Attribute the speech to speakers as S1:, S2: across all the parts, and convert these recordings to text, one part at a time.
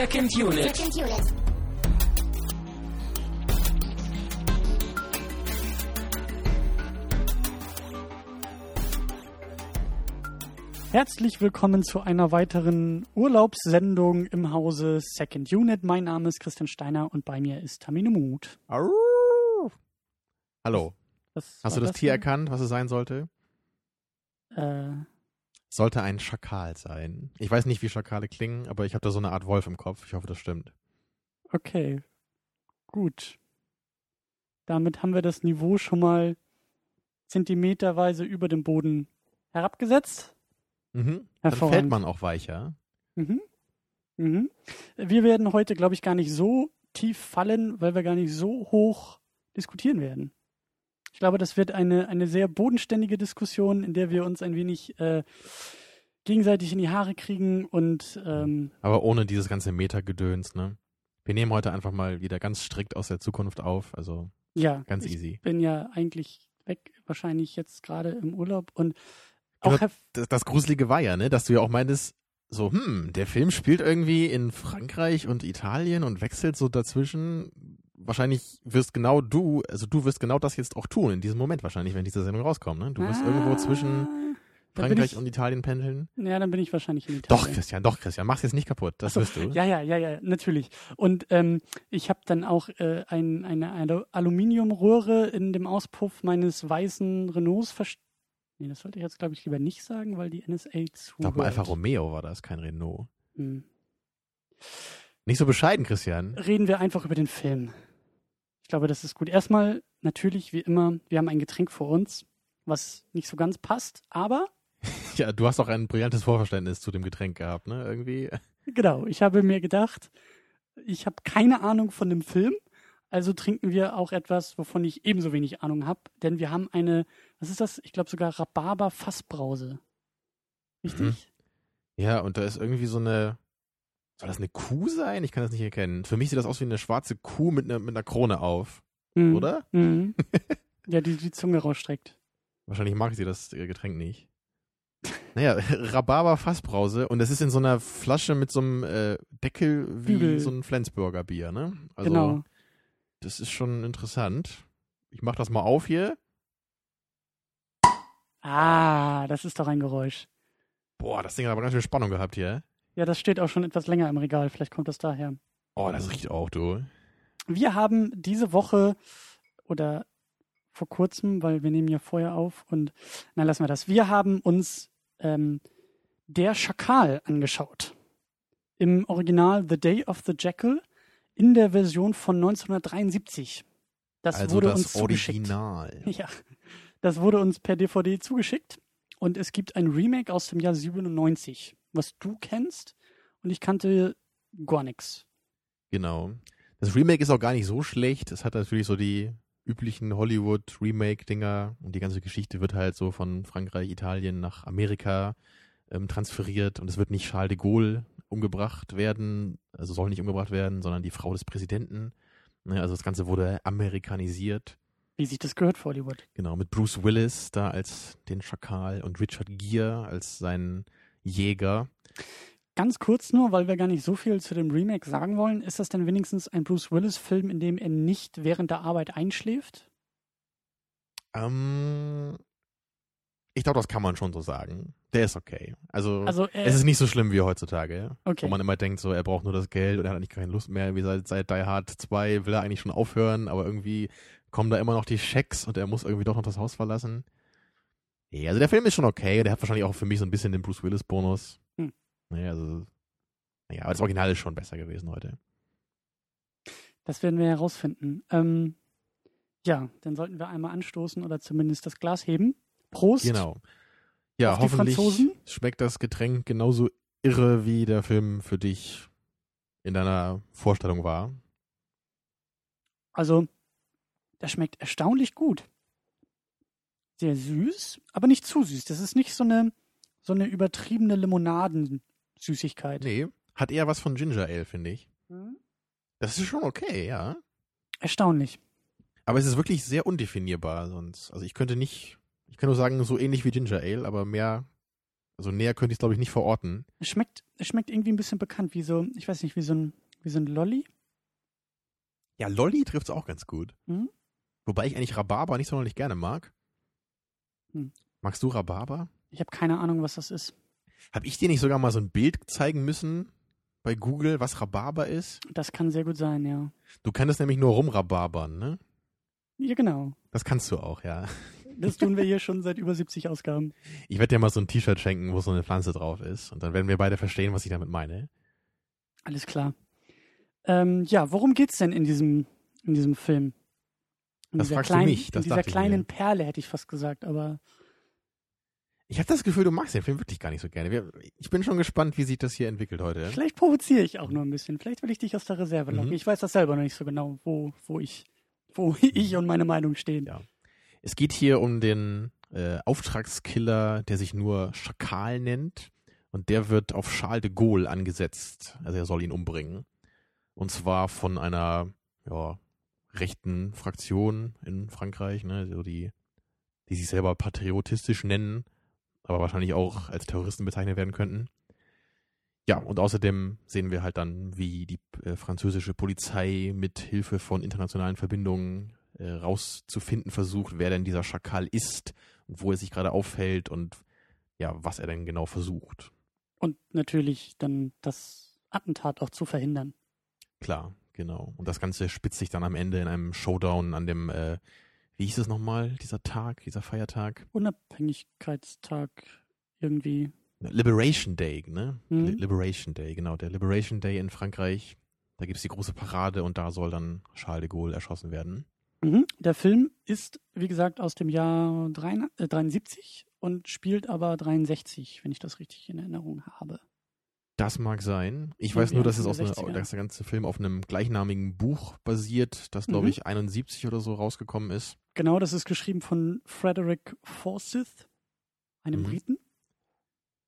S1: Second Unit.
S2: Second Unit.
S3: Herzlich willkommen zu einer weiteren Urlaubssendung im Hause Second Unit. Mein Name ist Christian Steiner und bei mir ist Tamine Mut.
S4: Arr. Hallo.
S3: Was
S4: Hast du das Tier
S3: denn?
S4: erkannt, was es sein sollte?
S3: Äh,
S4: Sollte ein Schakal sein. Ich weiß nicht, wie Schakale klingen, aber ich habe da so eine Art Wolf im Kopf. Ich hoffe, das stimmt.
S3: okay. Gut. Damit haben wir das Niveau schon mal zentimeterweise über dem Boden herabgesetzt.
S4: Mhm. Dann fällt man auch weicher.
S3: Mhm. Mhm. Wir werden heute, glaube ich, gar nicht so tief fallen, weil wir gar nicht so hoch diskutieren werden. Ich glaube, das wird eine, eine sehr bodenständige Diskussion, in der wir uns ein wenig äh, gegenseitig in die Haare kriegen und ähm,
S4: Aber ohne dieses ganze Metagedöns, ne? Wir nehmen heute einfach mal wieder ganz strikt aus der Zukunft auf. Also
S3: ja,
S4: ganz
S3: ich
S4: easy.
S3: bin ja eigentlich weg, wahrscheinlich jetzt gerade im Urlaub und auch
S4: Genau, Das, das Gruselige war ja, ne, dass du ja auch meintest, so, hm, der Film spielt irgendwie in Frankreich und Italien und wechselt so dazwischen. Wahrscheinlich wirst genau du, also du wirst genau das jetzt auch tun, in diesem Moment wahrscheinlich, wenn diese Sendung rauskommt, ne? Du wirst irgendwo zwischen
S3: Ah, dann bin
S4: Frankreich
S3: ich,
S4: und Italien pendeln.
S3: Ja, dann bin ich wahrscheinlich in Italien.
S4: Doch, Christian, doch, Christian, mach's jetzt nicht kaputt, das wirst du.
S3: Ja, ja, ja, ja, natürlich. Und ähm, ich habe dann auch äh, ein, eine, Alu- Aluminiumröhre in dem Auspuff meines weißen Renaults versteckt. Nee, das sollte ich jetzt, glaube ich, lieber nicht sagen, weil die NSA zu.
S4: Ich glaube, Alfa Romeo war das, kein Renault.
S3: Hm.
S4: Nicht so bescheiden, Christian.
S3: Reden wir einfach über den Film. Ich glaube, das ist gut. Erstmal, natürlich, wie immer, wir haben ein Getränk vor uns, was nicht so ganz passt, aber
S4: Ja, du hast auch ein brillantes Vorverständnis zu dem Getränk gehabt, ne? Irgendwie.
S3: Genau, ich habe mir gedacht, ich habe keine Ahnung von dem Film, also trinken wir auch etwas, wovon ich ebenso wenig Ahnung habe, denn wir haben eine, was ist das? Ich glaube sogar Rhabarber Fassbrause. Richtig?
S4: Ja, und da ist irgendwie so eine. Soll das eine Kuh sein? Ich kann das nicht erkennen. Für mich sieht das aus wie eine schwarze Kuh mit, einer mit einer Krone auf,
S3: Mhm.
S4: oder?
S3: Mhm. ja, die die Zunge rausstreckt.
S4: Wahrscheinlich mag sie das Getränk nicht. Naja, Rhabarber Fassbrause und das ist in so einer Flasche mit so einem äh, Deckel wie
S3: Bügel.
S4: so ein Flensburger Bier, ne? Also,
S3: genau.
S4: das ist schon interessant. Ich mach das mal auf hier.
S3: Ah, das ist doch ein Geräusch.
S4: Boah, das Ding hat aber ganz schön Spannung gehabt hier.
S3: Ja, das steht auch schon etwas länger im Regal, vielleicht kommt das daher.
S4: Oh, das riecht auch, du.
S3: Wir haben diese Woche oder vor kurzem, weil wir nehmen ja vorher auf und na lassen wir das. Wir haben uns ähm, der Schakal angeschaut. Im Original The Day of the Jackal in der Version von 1973. Das
S4: also
S3: wurde
S4: das
S3: uns zugeschickt.
S4: Original.
S3: Ja, das wurde uns per DVD zugeschickt und es gibt ein Remake aus dem Jahr 97, was du kennst und ich kannte gar nichts.
S4: Genau. Das Remake ist auch gar nicht so schlecht. Es hat natürlich so die üblichen Hollywood-Remake-Dinger und die ganze Geschichte wird halt so von Frankreich, Italien nach Amerika ähm, transferiert und es wird nicht Charles de Gaulle umgebracht werden, also soll nicht umgebracht werden, sondern die Frau des Präsidenten. Ne, also das Ganze wurde amerikanisiert.
S3: Wie sich das gehört für Hollywood.
S4: Genau, mit Bruce Willis da als den Schakal und Richard Gere als seinen Jäger.
S3: Ganz kurz nur, weil wir gar nicht so viel zu dem Remake sagen wollen, ist das denn wenigstens ein Bruce Willis-Film, in dem er nicht während der Arbeit einschläft?
S4: Ähm, ich glaube, das kann man schon so sagen. Der ist okay. Also,
S3: Also, er,
S4: es ist nicht so schlimm wie heutzutage,
S3: okay.
S4: wo man immer denkt, so er braucht nur das Geld und er hat eigentlich keine Lust mehr. Wie seit, seit Die Hard 2 will er eigentlich schon aufhören, aber irgendwie kommen da immer noch die Schecks und er muss irgendwie doch noch das Haus verlassen. Ja, also der Film ist schon okay. Der hat wahrscheinlich auch für mich so ein bisschen den Bruce Willis-Bonus.
S3: Hm.
S4: Naja, also, naja, aber das Original ist schon besser gewesen heute.
S3: Das werden wir herausfinden. Ähm, ja, dann sollten wir einmal anstoßen oder zumindest das Glas heben. Prost.
S4: Genau. Ja, hoffentlich schmeckt das Getränk genauso irre, wie der Film für dich in deiner Vorstellung war.
S3: Also, das schmeckt erstaunlich gut. Sehr süß, aber nicht zu süß. Das ist nicht so eine, so eine übertriebene Limonadensüßigkeit.
S4: Nee, hat eher was von Ginger Ale, finde ich.
S3: Mhm.
S4: Das ist schon okay, ja.
S3: Erstaunlich.
S4: Aber es ist wirklich sehr undefinierbar sonst. Also ich könnte nicht, ich kann nur sagen, so ähnlich wie Ginger Ale, aber mehr, Also näher könnte ich es, glaube ich, nicht verorten.
S3: Es schmeckt, es schmeckt irgendwie ein bisschen bekannt, wie so, ich weiß nicht, wie so ein, wie so ein Lolli.
S4: Ja, Lolli trifft es auch ganz gut.
S3: Mhm.
S4: Wobei ich eigentlich Rhabarber nicht sonderlich gerne mag.
S3: Hm.
S4: Magst du Rhabarber?
S3: Ich habe keine Ahnung, was das ist.
S4: Habe ich dir nicht sogar mal so ein Bild zeigen müssen bei Google, was Rhabarber ist?
S3: Das kann sehr gut sein, ja.
S4: Du kannst nämlich nur rumrhabarbern, ne?
S3: Ja, genau.
S4: Das kannst du auch, ja.
S3: Das tun wir hier schon seit über 70 Ausgaben.
S4: Ich werde dir mal so ein T-Shirt schenken, wo so eine Pflanze drauf ist. Und dann werden wir beide verstehen, was ich damit meine.
S3: Alles klar. Ähm, ja, worum geht's denn in diesem, in diesem Film? In
S4: Das
S3: dieser
S4: fragst du
S3: kleinen,
S4: mich, das
S3: in dieser kleinen. Perle hätte ich fast gesagt, aber
S4: Ich habe das Gefühl, du magst den Film wirklich gar nicht so gerne. Ich bin schon gespannt, wie sich das hier entwickelt heute.
S3: vielleicht provoziere ich auch nur ein bisschen. Vielleicht will ich dich aus der Reserve locken.
S4: Mhm.
S3: Ich weiß das selber noch nicht so genau, wo, wo ich, wo ich und meine Meinung stehen.
S4: Ja. Es geht hier um den äh, Auftragskiller, der sich nur Schakal nennt. Und der wird auf Charles de Gaulle angesetzt. Also er soll ihn umbringen. Und zwar von einer ja, rechten Fraktion in Frankreich, ne, so die, die sich selber patriotistisch nennen, aber wahrscheinlich auch als Terroristen bezeichnet werden könnten. Ja, und außerdem sehen wir halt dann, wie die äh, französische Polizei mit Hilfe von internationalen Verbindungen äh, rauszufinden versucht, wer denn dieser Schakal ist und wo er sich gerade aufhält und ja, was er denn genau versucht.
S3: Und natürlich dann das Attentat auch zu verhindern.
S4: Klar, genau. Und das Ganze spitzt sich dann am Ende in einem Showdown an dem, äh, wie hieß es nochmal, dieser Tag, dieser Feiertag?
S3: Unabhängigkeitstag irgendwie.
S4: Liberation Day, ne?
S3: Mhm.
S4: Li- Liberation Day, genau. Der Liberation Day in Frankreich. Da gibt's die große Parade und da soll dann Charles de Gaulle erschossen werden.
S3: Mhm. Der Film ist, wie gesagt, aus dem Jahr 3, äh, 73 und spielt aber 63, wenn ich das richtig in Erinnerung habe.
S4: Das mag sein. Ich weiß nur,
S3: ja,
S4: dass es aus
S3: der
S4: einer,
S3: 60er.
S4: dass der ganze Film auf einem gleichnamigen Buch basiert, das glaube
S3: Mhm.
S4: ich 71 oder so rausgekommen ist.
S3: Genau, das ist geschrieben von Frederick Forsyth, einem
S4: Mhm.
S3: Briten.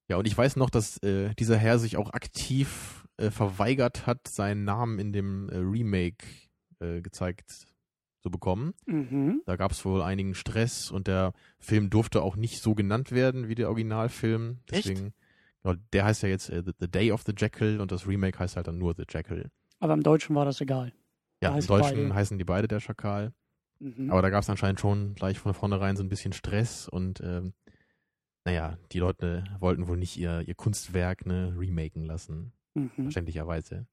S4: Ja, und ich weiß noch, dass äh, dieser Herr sich auch aktiv äh, verweigert hat, seinen Namen in dem äh, Remake äh, gezeigt zu bekommen.
S3: Mhm.
S4: Da gab es wohl einigen Stress und der Film durfte auch nicht so genannt werden wie der Originalfilm.
S3: Echt?
S4: Deswegen, ja, der heißt ja jetzt äh, The- Day of the Jackal und das Remake heißt halt dann nur The Jackal.
S3: Aber im Deutschen war das egal. Da
S4: Ja, im
S3: heißt
S4: Deutschen
S3: beide.
S4: heißen die beide der Schakal.
S3: Mhm.
S4: Aber da gab es anscheinend schon gleich von vornherein so ein bisschen Stress und ähm, naja, die Leute wollten wohl nicht ihr, ihr Kunstwerk ne, remaken lassen,
S3: mhm.
S4: verständlicherweise.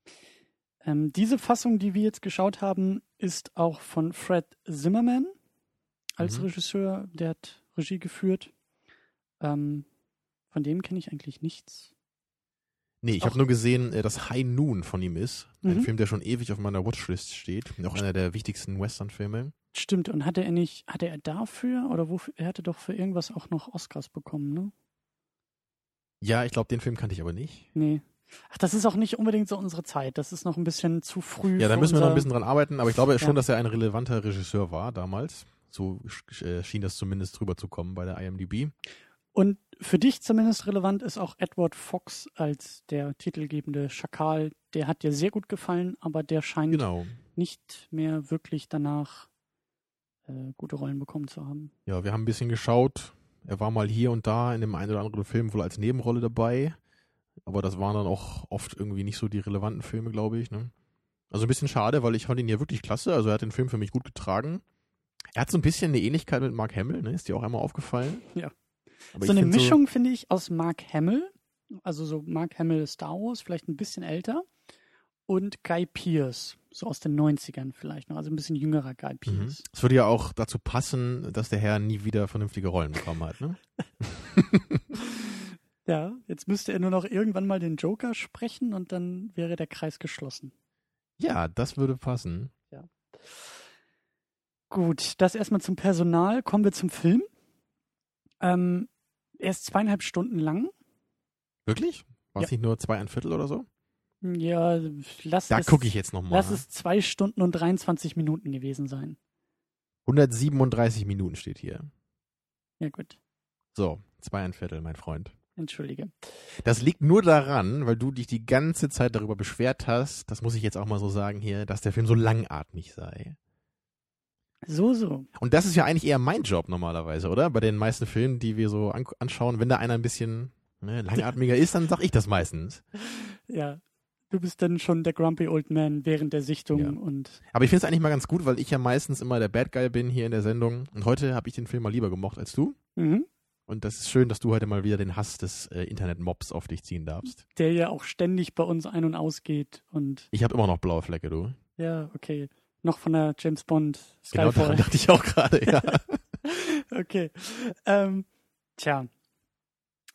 S3: Ähm, diese Fassung, die wir jetzt geschaut haben, ist auch von Fred Zimmerman als
S4: Mhm.
S3: Regisseur. Der hat Regie geführt. Ähm, von dem kenne ich eigentlich nichts.
S4: Nee, ich habe nur gesehen, äh, dass High Noon von ihm ist. Ein
S3: Mhm.
S4: Film, der schon ewig auf meiner Watchlist steht. Auch einer der wichtigsten Western-Filme.
S3: Stimmt, und hatte er nicht, hatte er dafür oder wofür, er hatte doch für irgendwas auch noch Oscars bekommen, ne?
S4: Ja, ich glaube, den Film kannte ich aber nicht.
S3: Nee. Ach, das ist auch nicht unbedingt so unsere Zeit. Das ist noch ein bisschen zu früh.
S4: Ja, da müssen wir noch ein bisschen dran arbeiten, aber ich glaube schon,
S3: Ja.
S4: dass er ein relevanter Regisseur war damals. So äh, schien das zumindest rüberzukommen bei der IMDb.
S3: Und für dich zumindest relevant ist auch Edward Fox als der titelgebende Schakal. Der hat dir sehr gut gefallen, aber der scheint
S4: Genau.
S3: nicht mehr wirklich danach äh, gute Rollen bekommen zu haben.
S4: Ja, wir haben ein bisschen geschaut. Er war mal hier und da in dem einen oder anderen Film wohl als Nebenrolle dabei. Aber das waren dann auch oft irgendwie nicht so die relevanten Filme, glaube ich. Ne? Also ein bisschen schade, weil ich fand ihn ja wirklich klasse. Also er hat den Film für mich gut getragen. Er hat so ein bisschen eine Ähnlichkeit mit Mark Hamill, ne? Ist dir auch einmal aufgefallen?
S3: Ja.
S4: Aber
S3: so eine
S4: find
S3: Mischung, finde ich, aus Mark Hamill, also so Mark Hamill Star Wars, vielleicht ein bisschen älter, und Guy Pearce, so aus den 90ern vielleicht noch, also ein bisschen jüngerer Guy
S4: Mhm.
S3: Pearce.
S4: Es würde ja auch dazu passen, dass der Herr nie wieder vernünftige Rollen bekommen hat, ne?
S3: Ja, jetzt müsste er nur noch irgendwann mal den Joker sprechen und dann wäre der Kreis geschlossen.
S4: Ja, das würde passen.
S3: Gut, das erstmal zum Personal. Kommen wir zum Film. Ähm, er ist zweieinhalb Stunden lang.
S4: Wirklich? War es
S3: Ja.
S4: nicht nur zwei ein Viertel oder so?
S3: Ja, lass
S4: Da
S3: es,
S4: gucke ich jetzt nochmal.
S3: lass es zwei Stunden und 23 Minuten gewesen sein.
S4: 137 Minuten steht hier.
S3: Ja, gut.
S4: So, zwei ein Viertel, mein Freund.
S3: Entschuldige.
S4: Das liegt nur daran, weil du dich die ganze Zeit darüber beschwert hast, das muss ich jetzt auch mal so sagen hier, dass der Film so langatmig sei.
S3: So, so.
S4: Und das ist ja eigentlich eher mein Job normalerweise, oder? Bei den meisten Filmen, die wir so an anschauen, wenn da einer ein bisschen ne, langatmiger ist, dann sag ich das meistens.
S3: Ja, du bist dann schon der Grumpy Old Man während der Sichtung
S4: Ja.
S3: und
S4: Aber ich finde es eigentlich mal ganz gut, weil ich ja meistens immer der Bad Guy bin hier in der Sendung. Und heute habe ich den Film mal lieber gemocht als du.
S3: mhm.
S4: Und das ist schön, dass du heute mal wieder den Hass des äh, Internet-Mobs auf dich ziehen darfst.
S3: der ja auch ständig bei uns ein- und ausgeht und
S4: Ich habe immer noch blaue Flecke, du.
S3: ja, okay. Noch von der James Bond
S4: Genau
S3: Skyfall.
S4: daran dachte ich auch gerade, ja.
S3: Okay. Ähm, tja.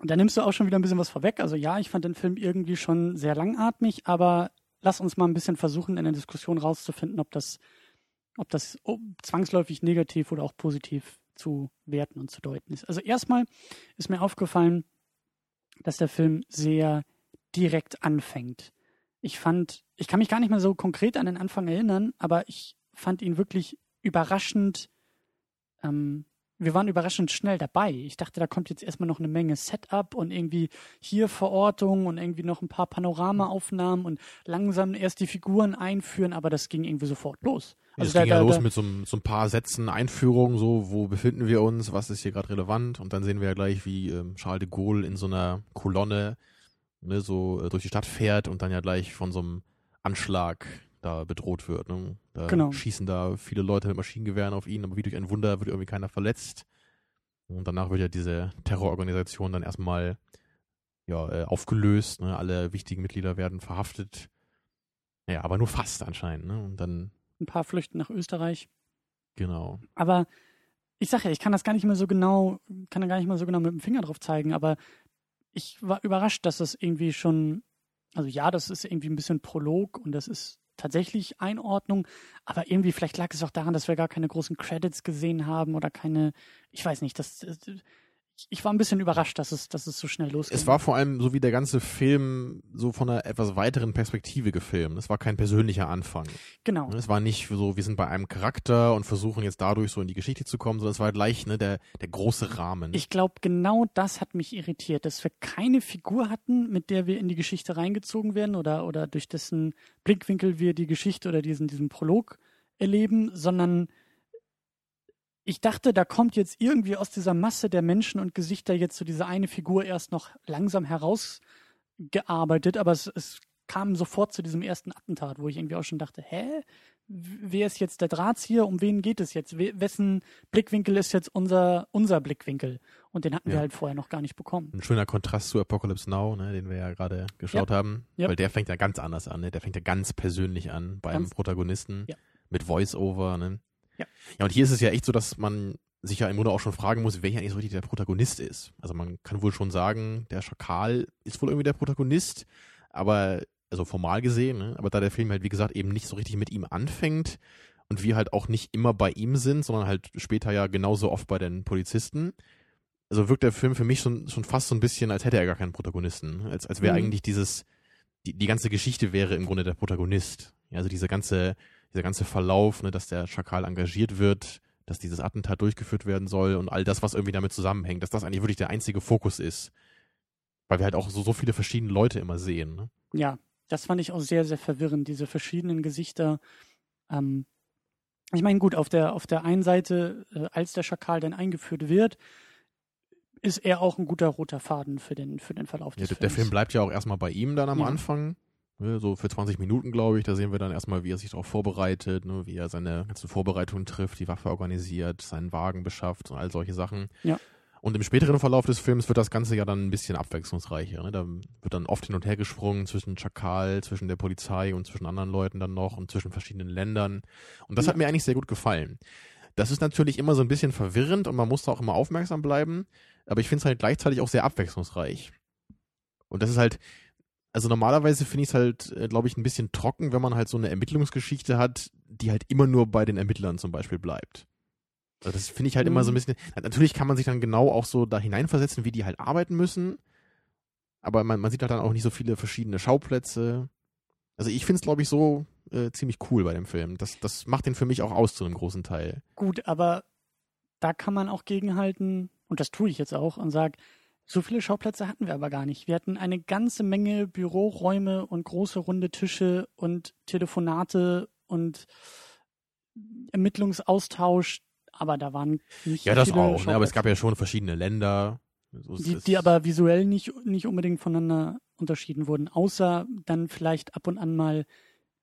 S3: Da nimmst du auch schon wieder ein bisschen was vorweg. Also ja, ich fand den Film irgendwie schon sehr langatmig, aber lass uns mal ein bisschen versuchen, in der Diskussion rauszufinden, ob das, ob das zwangsläufig negativ oder auch positiv zu werten und zu deuten ist. Also erstmal ist mir aufgefallen, dass der Film sehr direkt anfängt. Ich fand, ich kann mich gar nicht mehr so konkret an den Anfang erinnern, aber ich fand ihn wirklich überraschend ähm, wir waren überraschend schnell dabei. Ich dachte, da kommt jetzt erstmal noch eine Menge Setup und irgendwie hier Verortung und irgendwie noch ein paar Panoramaaufnahmen und langsam erst die Figuren einführen, aber das ging irgendwie sofort los.
S4: Also
S3: da-
S4: es ging ja
S3: da-
S4: los
S3: da-
S4: mit so, so ein paar Sätzen Einführung, so wo befinden wir uns, was ist hier gerade relevant und dann sehen wir ja gleich, wie ähm, Charles de Gaulle in so einer Kolonne ne, so äh, durch die Stadt fährt und dann ja gleich von so einem Anschlag da bedroht wird. Ne? Da
S3: Genau.
S4: schießen da viele Leute mit Maschinengewehren auf ihn, aber wie durch ein Wunder wird irgendwie keiner verletzt. Und danach wird ja diese Terrororganisation dann erstmal ja, äh, aufgelöst, ne? alle wichtigen Mitglieder werden verhaftet. Ja, aber nur fast anscheinend. Ne? Und dann
S3: ein paar flüchten nach Österreich.
S4: Genau.
S3: Aber ich sage ja, ich kann das gar nicht mehr so genau, kann da gar nicht mal so genau mit dem Finger drauf zeigen, aber ich war überrascht, dass das irgendwie schon, also ja, das ist irgendwie ein bisschen Prolog und das ist tatsächlich Einordnung, aber irgendwie vielleicht lag es auch daran, dass wir gar keine großen Credits gesehen haben oder keine, ich weiß nicht, das, ich war ein bisschen überrascht, dass es, dass es so schnell losging.
S4: Es war vor allem so wie der ganze Film so von einer etwas weiteren Perspektive gefilmt. Es war kein persönlicher Anfang.
S3: genau.
S4: Es war nicht so, wir sind bei einem Charakter und versuchen jetzt dadurch so in die Geschichte zu kommen, sondern es war gleich ne, der, der große Rahmen.
S3: Ich glaube, genau das hat mich irritiert, dass wir keine Figur hatten, mit der wir in die Geschichte reingezogen werden oder, oder durch dessen Blickwinkel wir die Geschichte oder diesen, diesen Prolog erleben, sondern ich dachte, da kommt jetzt irgendwie aus dieser Masse der Menschen und Gesichter jetzt so diese eine Figur erst noch langsam herausgearbeitet, aber es, es kam sofort zu diesem ersten Attentat, wo ich irgendwie auch schon dachte, hä? Wer ist jetzt der Drahtzieher? Um wen geht es jetzt? We- Wessen Blickwinkel ist jetzt unser, unser Blickwinkel? Und den hatten wir
S4: Ja.
S3: halt vorher noch gar nicht bekommen.
S4: Ein schöner Kontrast zu Apocalypse Now, ne, den wir ja gerade geschaut haben.
S3: Ja.
S4: Weil der fängt ja ganz anders an, ne? Der fängt ja ganz persönlich an beim
S3: Ganz-
S4: Protagonisten
S3: Ja.
S4: mit Voice-Over, ne?
S3: Ja.
S4: Ja, und hier ist es ja echt so, dass man sich ja im Grunde auch schon fragen muss, wer hier eigentlich so richtig der Protagonist ist. Also man kann wohl schon sagen, der Schakal ist wohl irgendwie der Protagonist, aber, also formal gesehen, ne? aber da der Film halt, wie gesagt, eben nicht so richtig mit ihm anfängt und wir halt auch nicht immer bei ihm sind, sondern halt später ja genauso oft bei den Polizisten, also wirkt der Film für mich schon, schon fast so ein bisschen, als hätte er gar keinen Protagonisten. Als, als wäre
S3: Mhm.
S4: eigentlich dieses, die, die ganze Geschichte wäre im Grunde der Protagonist. Ja, also dieser ganze, dieser ganze Verlauf, ne, dass der Schakal engagiert wird, dass dieses Attentat durchgeführt werden soll und all das, was irgendwie damit zusammenhängt, dass das eigentlich wirklich der einzige Fokus ist. Weil wir halt auch so, so viele verschiedene Leute immer sehen. Ne?
S3: Ja, das fand ich auch sehr, sehr verwirrend, diese verschiedenen Gesichter. Ähm, ich meine, gut, auf der, auf der einen Seite, äh, als der Schakal dann eingeführt wird, ist er auch ein guter roter Faden für den, für den Verlauf
S4: Ja,
S3: des
S4: der, der
S3: Films.
S4: Film bleibt ja auch erstmal bei ihm dann am
S3: Ja.
S4: Anfang. Ne, so für 20 Minuten, glaube ich. Da sehen wir dann erstmal, wie er sich darauf vorbereitet, ne, wie er seine ganzen Vorbereitungen trifft, die Waffe organisiert, seinen Wagen beschafft und all solche Sachen.
S3: Ja.
S4: Und im späteren Verlauf des Films wird das Ganze ja dann ein bisschen abwechslungsreicher. Ne? Da wird dann oft hin und her gesprungen zwischen Chakal, zwischen der Polizei und zwischen anderen Leuten dann noch und zwischen verschiedenen Ländern. Und das
S3: Ja.
S4: hat mir eigentlich sehr gut gefallen. Das ist natürlich immer so ein bisschen verwirrend und man muss da auch immer aufmerksam bleiben. Aber ich finde es halt gleichzeitig auch sehr abwechslungsreich. Und das ist halt, also normalerweise finde ich es halt, äh, glaube ich, ein bisschen trocken, wenn man halt so eine Ermittlungsgeschichte hat, die halt immer nur bei den Ermittlern zum Beispiel bleibt. Also das finde ich halt immer so ein bisschen. Natürlich kann man sich dann genau auch so da hineinversetzen, wie die halt arbeiten müssen. Aber man, man sieht halt dann auch nicht so viele verschiedene Schauplätze. Also ich finde es, glaube ich, so äh, ziemlich cool bei dem Film. Das, das macht den für mich auch aus zu einem großen Teil.
S3: Gut, aber da kann man auch gegenhalten, und das tue ich jetzt auch, und sage, so viele Schauplätze hatten wir aber gar nicht. Wir hatten eine ganze Menge Büroräume und große runde Tische und Telefonate und Ermittlungsaustausch, aber da waren nicht
S4: Ja, das auch. Ne? Aber es gab ja schon verschiedene Länder. So
S3: Die, die aber visuell nicht, nicht unbedingt voneinander unterschieden wurden, außer dann vielleicht ab und an mal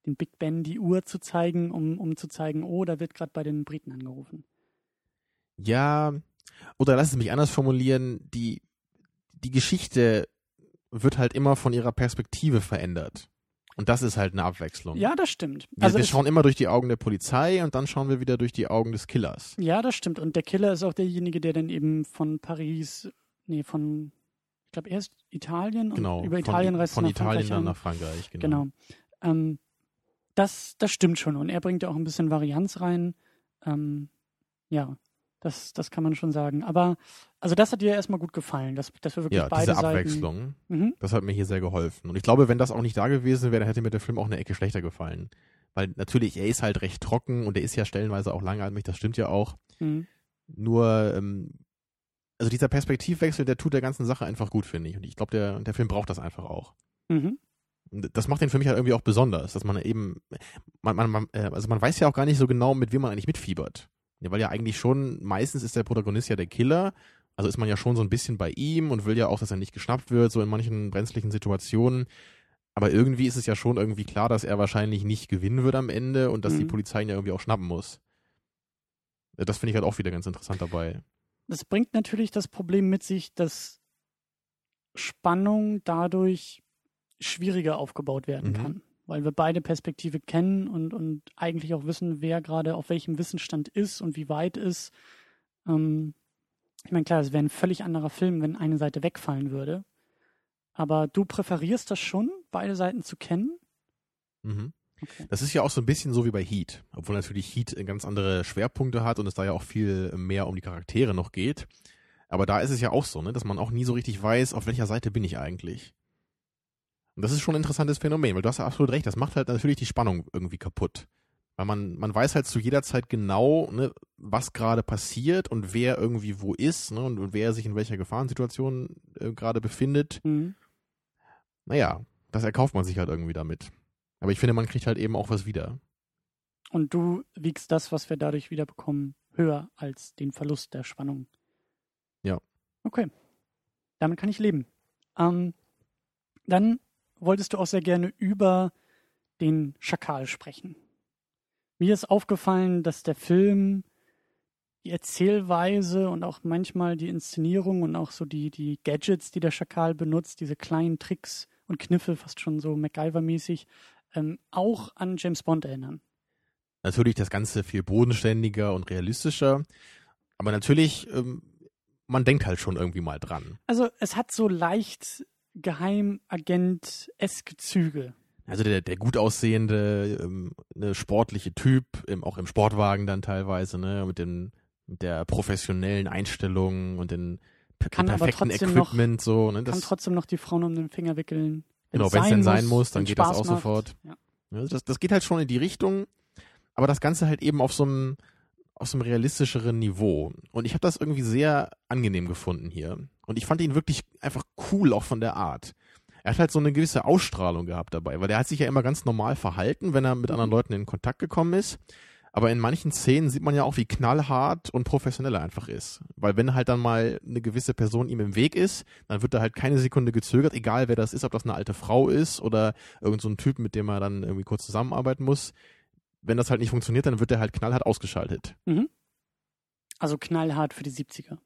S3: den Big Ben die Uhr zu zeigen, um, um zu zeigen, oh, da wird gerade bei den Briten angerufen.
S4: Ja, oder lass es mich anders formulieren, die, die Geschichte wird halt immer von ihrer Perspektive verändert. Und das ist halt eine Abwechslung.
S3: Ja, das stimmt.
S4: Wir,
S3: also
S4: wir schauen immer durch die Augen der Polizei und dann schauen wir wieder durch die Augen des Killers.
S3: Ja, das stimmt. Und der Killer ist auch derjenige, der dann eben von Paris, nee, von, ich glaube, erst Italien und
S4: Genau.
S3: über
S4: von,
S3: Italien reist
S4: Von
S3: nach
S4: Italien
S3: Frankreich
S4: dann
S3: an.
S4: nach Frankreich, genau.
S3: Genau. Ähm, das, das stimmt schon. Und er bringt ja auch ein bisschen Varianz rein. Ähm, ja, das, das kann man schon sagen. Aber, also das hat dir erstmal gut gefallen, dass, dass wir wirklich
S4: Ja,
S3: beide
S4: diese
S3: Seiten.
S4: Abwechslung,
S3: Mhm.
S4: das hat mir hier sehr geholfen. Und ich glaube, wenn das auch nicht da gewesen wäre, dann hätte mir der Film auch eine Ecke schlechter gefallen. Weil natürlich, er ist halt recht trocken und er ist ja stellenweise auch langatmig, das stimmt ja auch.
S3: Mhm.
S4: Nur, ähm, also dieser Perspektivwechsel, der tut der ganzen Sache einfach gut, finde ich. Und ich glaube, der, der Film braucht das einfach auch.
S3: Mhm.
S4: Das macht den für mich halt irgendwie auch besonders, dass man eben, man, man, man, äh, also man weiß ja auch gar nicht so genau, mit wem man eigentlich mitfiebert. Ja, weil ja eigentlich schon, meistens ist der Protagonist ja der Killer, also ist man ja schon so ein bisschen bei ihm und will ja auch, dass er nicht geschnappt wird, so in manchen brenzlichen Situationen. Aber irgendwie ist es ja schon irgendwie klar, dass er wahrscheinlich nicht gewinnen wird am Ende und dass die
S3: Mhm.
S4: Polizei ihn ja irgendwie auch schnappen muss. Äh, Das finde ich halt auch wieder ganz interessant dabei.
S3: Das bringt natürlich das Problem mit sich, dass Spannung dadurch schwieriger aufgebaut werden
S4: Mhm.
S3: kann. Weil wir beide Perspektive kennen und, und eigentlich auch wissen, wer gerade auf welchem Wissensstand ist und wie weit ist. Ähm, ich meine, klar, es wäre ein völlig anderer Film, wenn eine Seite wegfallen würde. Aber du präferierst das schon, beide Seiten zu kennen?
S4: Mhm.
S3: Okay.
S4: Das ist ja auch so ein bisschen so wie bei Heat, obwohl natürlich Heat ganz andere Schwerpunkte hat und es da ja auch viel mehr um die Charaktere noch geht. Aber da ist es ja auch so, ne, dass man auch nie so richtig weiß, auf welcher Seite bin ich eigentlich. Und das ist schon ein interessantes Phänomen, weil du hast ja absolut recht, das macht halt natürlich die Spannung irgendwie kaputt. Weil man, man weiß halt zu jeder Zeit genau, ne, was gerade passiert und wer irgendwie wo ist, ne, und, und wer sich in welcher Gefahrensituation äh, gerade befindet
S3: Mhm.
S4: naja, das erkauft man sich halt irgendwie damit. Aber ich finde, man kriegt halt eben auch was wieder.
S3: Und du wiegst das, was wir dadurch wieder bekommen, höher als den Verlust der Spannung.
S4: Ja.
S3: Okay. Damit kann ich leben. Ähm, dann wolltest du auch sehr gerne über den Schakal sprechen. Mir ist aufgefallen, dass der Film die Erzählweise und auch manchmal die Inszenierung und auch so die, die Gadgets, die der Schakal benutzt, diese kleinen Tricks und Kniffe, fast schon so MacGyver-mäßig, ähm, auch an James Bond erinnern.
S4: Natürlich das Ganze viel bodenständiger und realistischer. Aber natürlich, ähm, man denkt halt schon irgendwie mal dran.
S3: Also es hat so leicht Geheimagent-eske Züge.
S4: Also der, der gut aussehende, ähm, ne, sportliche Typ, ähm, auch im Sportwagen dann teilweise, ne, mit den mit der professionellen Einstellung und den
S3: Kann aber
S4: perfekten
S3: trotzdem noch-
S4: Equipment so, ne,
S3: Kann
S4: das,
S3: trotzdem noch die Frauen um den Finger wickeln.
S4: Genau, wenn's denn sein muss, dann geht das
S3: Spaß
S4: auch
S3: macht.
S4: sofort.
S3: Ja,
S4: Also das, das geht halt schon in die Richtung, aber das Ganze halt eben auf so einem auf so einem realistischeren Niveau. Und ich habe das irgendwie sehr angenehm gefunden hier. Und ich fand ihn wirklich einfach cool, auch von der Art. Er hat halt so eine gewisse Ausstrahlung gehabt dabei, weil er hat sich ja immer ganz normal verhalten, wenn er mit anderen Leuten in Kontakt gekommen ist. Aber in manchen Szenen sieht man ja auch, wie knallhart und professionell er einfach ist. Weil wenn halt dann mal eine gewisse Person ihm im Weg ist, dann wird er halt keine Sekunde gezögert, egal wer das ist, ob das eine alte Frau ist oder irgend so ein Typ, mit dem er dann irgendwie kurz zusammenarbeiten muss. Wenn das halt nicht funktioniert, dann wird er halt knallhart ausgeschaltet.
S3: Also knallhart für die 70er.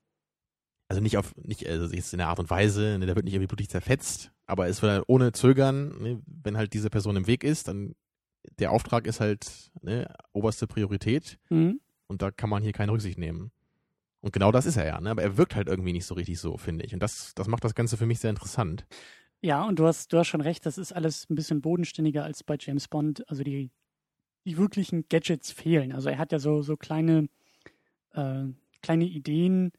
S4: Also nicht auf, nicht, also jetzt in der Art und Weise, ne, der wird nicht irgendwie blutig zerfetzt, aber es wird halt ohne Zögern, ne, wenn halt diese Person im Weg ist, dann der Auftrag ist halt ne, oberste Priorität
S3: Mhm.
S4: und da kann man hier keine Rücksicht nehmen. Und genau das ist er ja, ne? aber er wirkt halt irgendwie nicht so richtig so, finde ich. Und das, das macht das Ganze für mich sehr interessant.
S3: Ja, und du hast, du hast schon recht, das ist alles ein bisschen bodenständiger als bei James Bond. Also die, die wirklichen Gadgets fehlen. Also er hat ja so, so kleine, äh, kleine Ideen.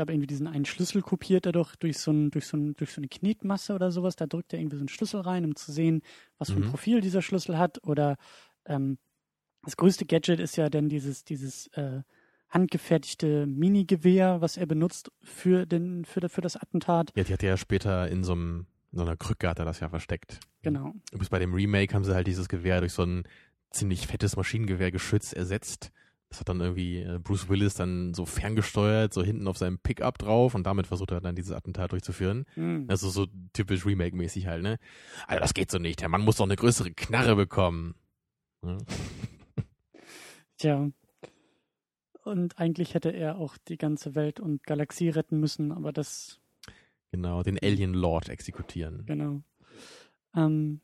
S3: Ich glaube, irgendwie diesen einen Schlüssel kopiert er doch durch so, ein, durch, so ein, durch so eine Knetmasse oder sowas. Da drückt er irgendwie so einen Schlüssel rein, um zu sehen, was für ein
S4: Mhm.
S3: Profil dieser Schlüssel hat. Oder ähm, das größte Gadget ist ja dann dieses, dieses äh, handgefertigte Minigewehr, was er benutzt für, den, für, für das Attentat.
S4: Ja, die hat er ja später in so, einem, in so einer Krücke hat er das ja versteckt.
S3: Genau.
S4: Übrigens bei dem Remake haben sie halt dieses Gewehr durch so ein ziemlich fettes Maschinengewehrgeschütz ersetzt, Das hat dann irgendwie äh, Bruce Willis dann so ferngesteuert, so hinten auf seinem Pickup drauf und damit versucht er dann dieses Attentat durchzuführen.
S3: Mhm.
S4: Also so typisch Remake-mäßig halt, ne? Also das geht so nicht. Der Mann muss doch eine größere Knarre bekommen. Ja.
S3: Tja. Und eigentlich hätte er auch die ganze Welt und Galaxie retten müssen, aber das,
S4: Genau, den Alien Lord exekutieren.
S3: genau. Ähm,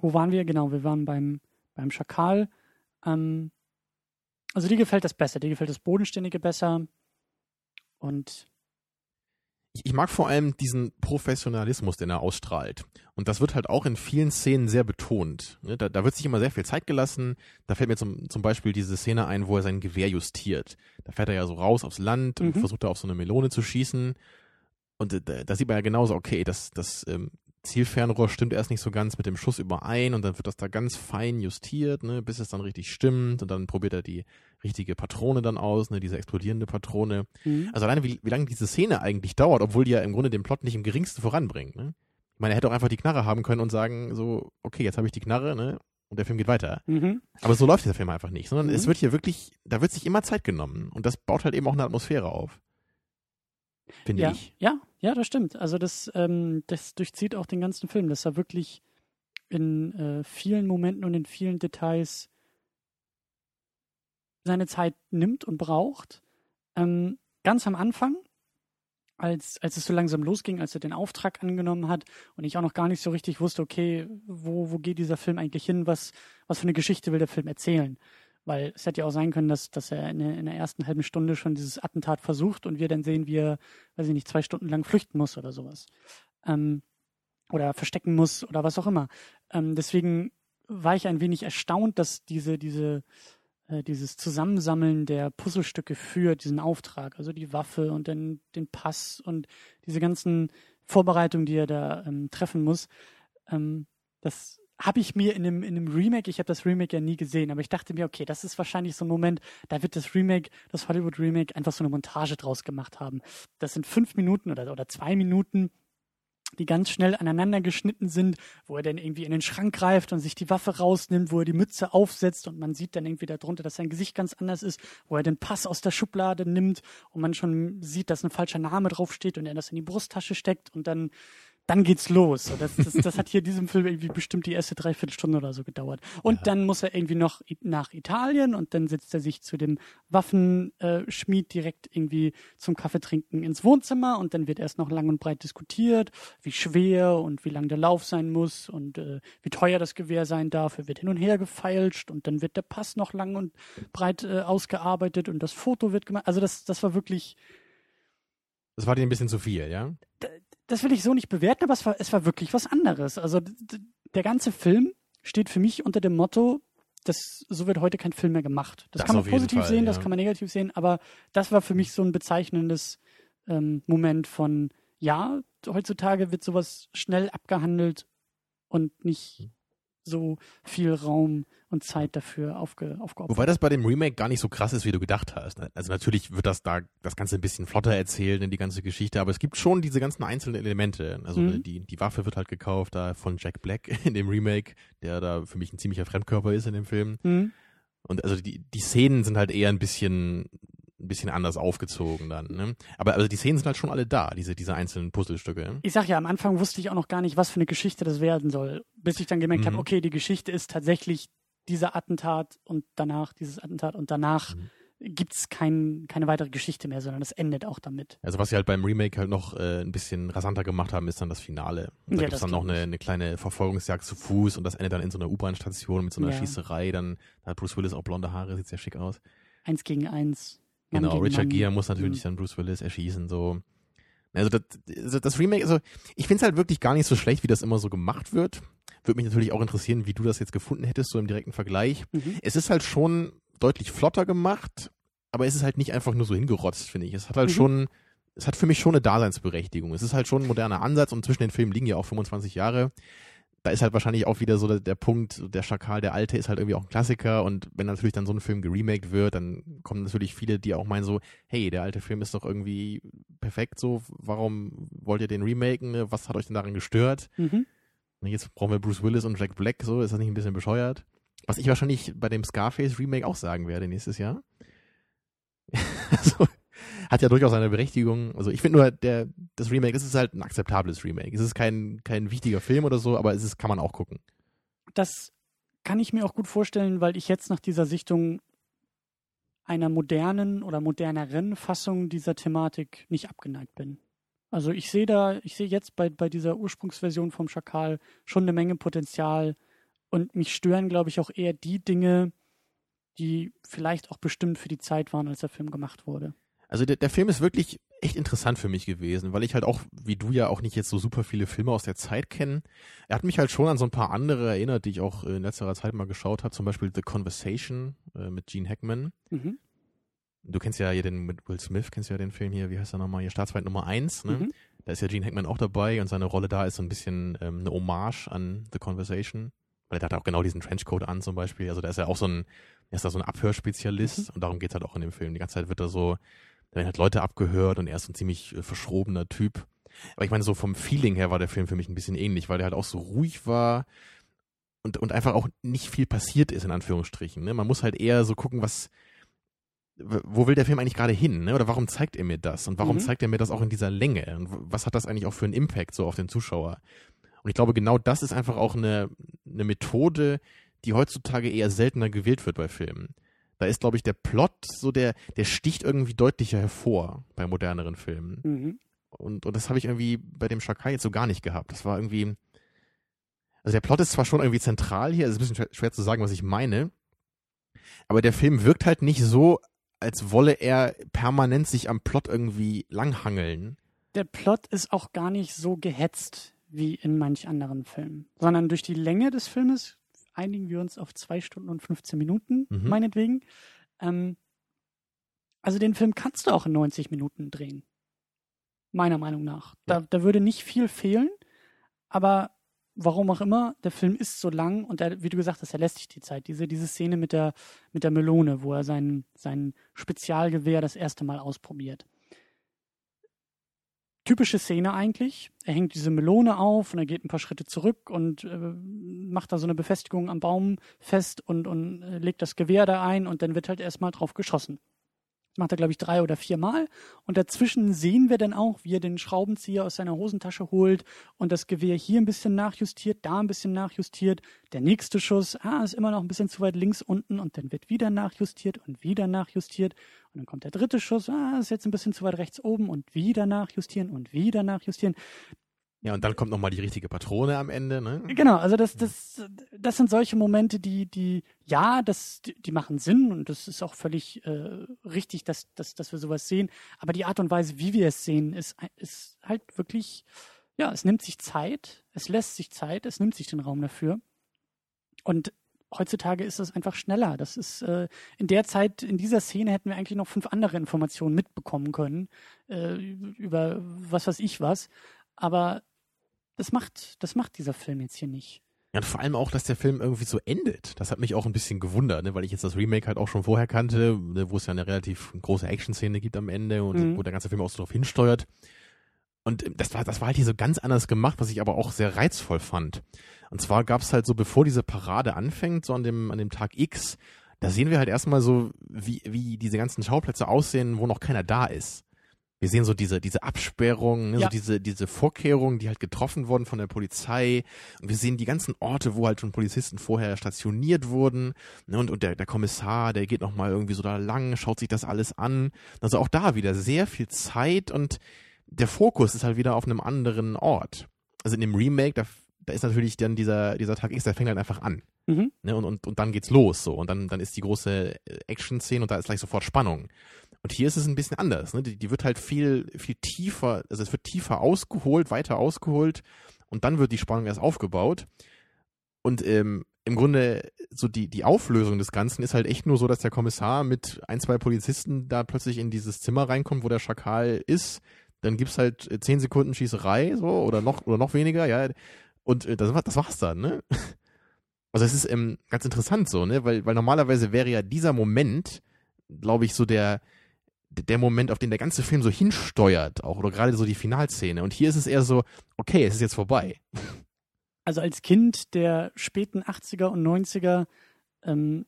S3: wo waren wir? Genau, wir waren beim, beim Schakal. Ähm, also dir gefällt das besser, dir gefällt das Bodenständige besser. Und
S4: Ich, ich mag vor allem diesen Professionalismus, den er ausstrahlt. Und das wird halt auch in vielen Szenen sehr betont. Ne, Da, da wird sich immer sehr viel Zeit gelassen. Da fällt mir zum, zum Beispiel diese Szene ein, wo er sein Gewehr justiert. Da fährt er ja so raus aufs Land und
S3: Mhm.
S4: versucht da auf so eine Melone zu schießen. Und äh, da, da sieht man ja genauso, okay, das, das ähm, Zielfernrohr stimmt erst nicht so ganz mit dem Schuss überein und dann wird das da ganz fein justiert, ne, bis es dann richtig stimmt und dann probiert er die richtige Patrone dann aus, ne, diese explodierende Patrone.
S3: hm,
S4: Also alleine, wie, wie lange diese Szene eigentlich dauert, obwohl die ja im Grunde den Plot nicht im geringsten voranbringt. Ne? Ich meine, er hätte auch einfach die Knarre haben können und sagen, so, okay, jetzt habe ich die Knarre, ne? Und der Film geht weiter.
S3: mhm.
S4: Aber so läuft dieser Film einfach nicht, sondern
S3: Mhm.
S4: es wird hier wirklich, da wird sich immer Zeit genommen. Und das baut halt eben auch eine Atmosphäre auf. Finde
S3: Ja,
S4: ich.
S3: ja, ja, das stimmt. Also das, ähm, das durchzieht auch den ganzen Film, dass er wirklich in äh, vielen Momenten und in vielen Details seine Zeit nimmt und braucht. Ähm, ganz am Anfang, als, als es so langsam losging, als er den Auftrag angenommen hat und ich auch noch gar nicht so richtig wusste, okay, wo, wo geht dieser Film eigentlich hin, was, was für eine Geschichte will der Film erzählen? Weil es hätte ja auch sein können, dass, dass er in der, in der ersten halben Stunde schon dieses Attentat versucht und wir dann sehen, wie er, weiß ich nicht, zwei Stunden lang flüchten muss oder sowas. Ähm, oder verstecken muss oder was auch immer. Ähm, deswegen war ich ein wenig erstaunt, dass diese, diese, äh, dieses Zusammensammeln der Puzzlestücke für diesen Auftrag, also die Waffe und dann den Pass und diese ganzen Vorbereitungen, die er da ähm, treffen muss, ähm, das habe ich mir in dem, in dem Remake, ich habe das Remake ja nie gesehen, aber ich dachte mir, okay, das ist wahrscheinlich so ein Moment, da wird das Remake, das Hollywood Remake einfach so eine Montage draus gemacht haben. Das sind fünf Minuten oder, oder zwei Minuten, die ganz schnell aneinander geschnitten sind, wo er dann irgendwie in den Schrank greift und sich die Waffe rausnimmt, wo er die Mütze aufsetzt und man sieht dann irgendwie darunter, dass sein Gesicht ganz anders ist, wo er den Pass aus der Schublade nimmt und man schon sieht, dass ein falscher Name draufsteht und er das in die Brusttasche steckt und dann dann geht's los. So, das, das, das hat hier in diesem Film irgendwie bestimmt die erste Dreiviertelstunde oder so gedauert. Und
S4: Ja.
S3: dann muss er irgendwie noch nach Italien und dann setzt er sich zu dem Waffenschmied direkt irgendwie zum Kaffee trinken ins Wohnzimmer und dann wird erst noch lang und breit diskutiert, wie schwer und wie lang der Lauf sein muss und äh, wie teuer das Gewehr sein darf. Er wird hin und her gefeilscht und dann wird der Pass noch lang und breit äh, ausgearbeitet und das Foto wird gemacht. Also das, das war wirklich
S4: Das war dir ein bisschen zu viel, ja?
S3: Das will ich so nicht bewerten, aber es war, es war wirklich was anderes. Also der ganze Film steht für mich unter dem Motto, dass so wird heute kein Film mehr gemacht. Das,
S4: Das
S3: kann man positiv
S4: Fall,
S3: sehen,
S4: ja.
S3: das kann man negativ sehen, aber das war für mich so ein bezeichnendes ähm, Moment von, ja, heutzutage wird sowas schnell abgehandelt und nicht so viel Raum und Zeit dafür aufge, aufgeopfert.
S4: Wobei das bei dem Remake gar nicht so krass ist, wie du gedacht hast. ne? Also natürlich wird das da das Ganze ein bisschen flotter erzählt in die ganze Geschichte, aber es gibt schon diese ganzen einzelnen Elemente. Also
S3: Mhm.
S4: die, die Waffe wird halt gekauft da von Jack Black in dem Remake, der da für mich ein ziemlicher Fremdkörper ist in dem Film.
S3: Hm?
S4: Und also die, die Szenen sind halt eher ein bisschen ein bisschen anders aufgezogen dann. Ne? Aber also die Szenen sind halt schon alle da, diese, diese einzelnen Puzzlestücke.
S3: Ich sag ja, am Anfang wusste ich auch noch gar nicht, was für eine Geschichte das werden soll, bis ich dann gemerkt
S4: Mhm.
S3: habe, okay, die Geschichte ist tatsächlich dieser Attentat und danach dieses Attentat und danach
S4: Mhm.
S3: gibt's kein, keine weitere Geschichte mehr, sondern es endet auch damit.
S4: Also was sie halt beim Remake halt noch äh, ein bisschen rasanter gemacht haben, ist dann das Finale. Und da
S3: Ja,
S4: gibt's
S3: das
S4: dann noch eine, eine kleine Verfolgungsjagd zu Fuß und das endet dann in so einer U-Bahn-Station mit so einer
S3: Ja.
S4: Schießerei. Dann da hat Bruce Willis auch blonde Haare, sieht sehr schick aus.
S3: Eins gegen eins.
S4: Genau, Richard. Gere muss natürlich dann Bruce Willis erschießen, so. Also das, also das Remake, also ich finde es halt wirklich gar nicht so schlecht, wie das immer so gemacht wird. Würde mich natürlich auch interessieren, wie du das jetzt gefunden hättest, so im direkten Vergleich.
S3: Mhm.
S4: Es ist halt schon deutlich flotter gemacht, aber es ist halt nicht einfach nur so hingerotzt, finde ich. Es hat halt
S3: Mhm.
S4: schon, es hat für mich schon eine Daseinsberechtigung. Es ist halt schon ein moderner Ansatz und zwischen den Filmen liegen ja auch 25 Jahre. Da ist halt wahrscheinlich auch wieder so der, der Punkt, der Schakal, der Alte ist halt irgendwie auch ein Klassiker und wenn natürlich dann so ein Film geremaked wird, dann kommen natürlich viele, die auch meinen so, hey, der alte Film ist doch irgendwie perfekt so, warum wollt ihr den remaken, was hat euch denn daran gestört?
S3: Mhm.
S4: Jetzt brauchen wir Bruce Willis und Jack Black, so, ist das nicht ein bisschen bescheuert? Was ich wahrscheinlich bei dem Scarface Remake auch sagen werde nächstes Jahr. also, hat ja durchaus seine Berechtigung. Also ich finde nur, der, das Remake, das ist halt ein akzeptables Remake. Es ist kein, kein wichtiger Film oder so, aber es ist, kann man auch gucken.
S3: Das kann ich mir auch gut vorstellen, weil ich jetzt nach dieser Sichtung einer modernen oder moderneren Fassung dieser Thematik nicht abgeneigt bin. Also ich sehe da, ich sehe jetzt bei, bei dieser Ursprungsversion vom Schakal schon eine Menge Potenzial und mich stören, glaube ich, auch eher die Dinge, die vielleicht auch bestimmt für die Zeit waren, als der Film gemacht wurde.
S4: Also der, der Film ist wirklich echt interessant für mich gewesen, weil ich halt auch, wie du ja auch nicht jetzt so super viele Filme aus der Zeit kenne. Er hat mich halt schon an so ein paar andere erinnert, die ich auch in letzterer Zeit mal geschaut habe, zum Beispiel The Conversation äh, mit Gene Hackman. Mhm. Du kennst ja hier den mit Will Smith, kennst ja den Film hier, wie heißt er nochmal, hier Staatsfeind Nummer 1, ne? Mhm. Da ist ja Gene Hackman auch dabei und seine Rolle da ist so ein bisschen ähm, eine Hommage an The Conversation. Weil er hat auch genau diesen Trenchcoat an zum Beispiel. Also da ist er auch so ein, er ist da so ein Abhörspezialist mhm. und darum geht's halt auch in dem Film. Die ganze Zeit wird er so, da werden halt Leute abgehört und er ist ein ziemlich äh, verschrobener Typ. Aber ich meine, so vom Feeling her war der Film für mich ein bisschen ähnlich, weil der halt auch so ruhig war und, und einfach auch nicht viel passiert ist, in Anführungsstrichen. Ne? Man muss halt eher so gucken, was, wo will der Film eigentlich gerade hin, ne? Oder warum zeigt er mir das? Und warum mhm. zeigt er mir das auch in dieser Länge? Und was hat das eigentlich auch für einen Impact so auf den Zuschauer? Und ich glaube, genau das ist einfach auch eine, eine Methode, die heutzutage eher seltener gewählt wird bei Filmen da ist, glaube ich, der Plot so der, der sticht irgendwie deutlicher hervor bei moderneren Filmen. Mhm. Und, und das habe ich irgendwie bei dem Shakai jetzt so gar nicht gehabt. Das war irgendwie, also der Plot ist zwar schon irgendwie zentral hier, es ist ein bisschen schwer, schwer zu sagen, was ich meine, aber der Film wirkt halt nicht so, als wolle er permanent sich am Plot irgendwie langhangeln.
S3: Der Plot ist auch gar nicht so gehetzt wie in manch anderen Filmen, sondern durch die Länge des Filmes einigen wir uns auf zwei Stunden und 15 Minuten, mhm. meinetwegen. Ähm, also den Film kannst du auch in 90 Minuten drehen. Meiner Meinung nach. Da, da würde nicht viel fehlen, aber warum auch immer, der Film ist so lang und er, wie du gesagt hast, er lässt sich die Zeit. Diese, diese Szene mit der, mit der Melone, wo er sein, sein Spezialgewehr das erste Mal ausprobiert typische Szene eigentlich. Er hängt diese Melone auf und er geht ein paar Schritte zurück und äh, macht da so eine Befestigung am Baum fest und, und äh, legt das Gewehr da ein und dann wird halt erstmal drauf geschossen. Macht er, glaube ich, drei oder vier Mal. Und dazwischen sehen wir dann auch, wie er den Schraubenzieher aus seiner Hosentasche holt und das Gewehr hier ein bisschen nachjustiert, da ein bisschen nachjustiert. Der nächste Schuss, ah, ist immer noch ein bisschen zu weit links unten und dann wird wieder nachjustiert und wieder nachjustiert. Und dann kommt der dritte Schuss, ah, ist jetzt ein bisschen zu weit rechts oben und wieder nachjustieren und wieder nachjustieren.
S4: Ja, und dann kommt nochmal die richtige Patrone am Ende, ne?
S3: Genau, also das, das, das sind solche Momente, die, die, ja, das, die machen Sinn und das ist auch völlig äh, richtig, dass, dass, dass wir sowas sehen. Aber die Art und Weise, wie wir es sehen, ist, ist halt wirklich, ja, es nimmt sich Zeit, es lässt sich Zeit, es nimmt sich den Raum dafür. Und heutzutage ist das einfach schneller. Das ist äh, in der Zeit, in dieser Szene hätten wir eigentlich noch fünf andere Informationen mitbekommen können, äh, über was weiß ich was. Aber das macht, das macht dieser Film jetzt hier nicht.
S4: Ja, und vor allem auch, dass der Film irgendwie so endet. Das hat mich auch ein bisschen gewundert, ne? weil ich jetzt das Remake halt auch schon vorher kannte, ne? wo es ja eine relativ große Action-Szene gibt am Ende und mhm. wo der ganze Film auch so darauf hinsteuert. Und das war, das war halt hier so ganz anders gemacht, was ich aber auch sehr reizvoll fand. Und zwar gab es halt so, bevor diese Parade anfängt, so an dem, an dem Tag X, da sehen wir halt erstmal so, wie, wie diese ganzen Schauplätze aussehen, wo noch keiner da ist wir sehen so diese, diese Absperrung, ne, ja. so diese, diese Vorkehrungen, die halt getroffen wurden von der Polizei. Und wir sehen die ganzen Orte, wo halt schon Polizisten vorher stationiert wurden. Ne, und, und der, der Kommissar, der geht nochmal irgendwie so da lang, schaut sich das alles an. Also auch da wieder sehr viel Zeit und der Fokus ist halt wieder auf einem anderen Ort. Also in dem Remake, da, da ist natürlich dann dieser, dieser Tag X, der fängt halt einfach an. Mhm. Ne, und, und, und dann geht's los so. Und dann, dann ist die große Action-Szene und da ist gleich sofort Spannung. Und hier ist es ein bisschen anders. Ne? Die, die wird halt viel, viel tiefer, also es wird tiefer ausgeholt, weiter ausgeholt und dann wird die Spannung erst aufgebaut. Und ähm, im Grunde so die, die Auflösung des Ganzen ist halt echt nur so, dass der Kommissar mit ein, zwei Polizisten da plötzlich in dieses Zimmer reinkommt, wo der Schakal ist. Dann gibt's halt äh, zehn Sekunden Schießerei, so, oder noch, oder noch weniger, ja. Und äh, das, das war's dann, ne? Also es ist ähm, ganz interessant so, ne? Weil, weil normalerweise wäre ja dieser Moment, glaube ich, so der, der Moment, auf den der ganze Film so hinsteuert, auch oder gerade so die Finalszene. Und hier ist es eher so, okay, es ist jetzt vorbei.
S3: Also als Kind der späten 80er und 90er ähm,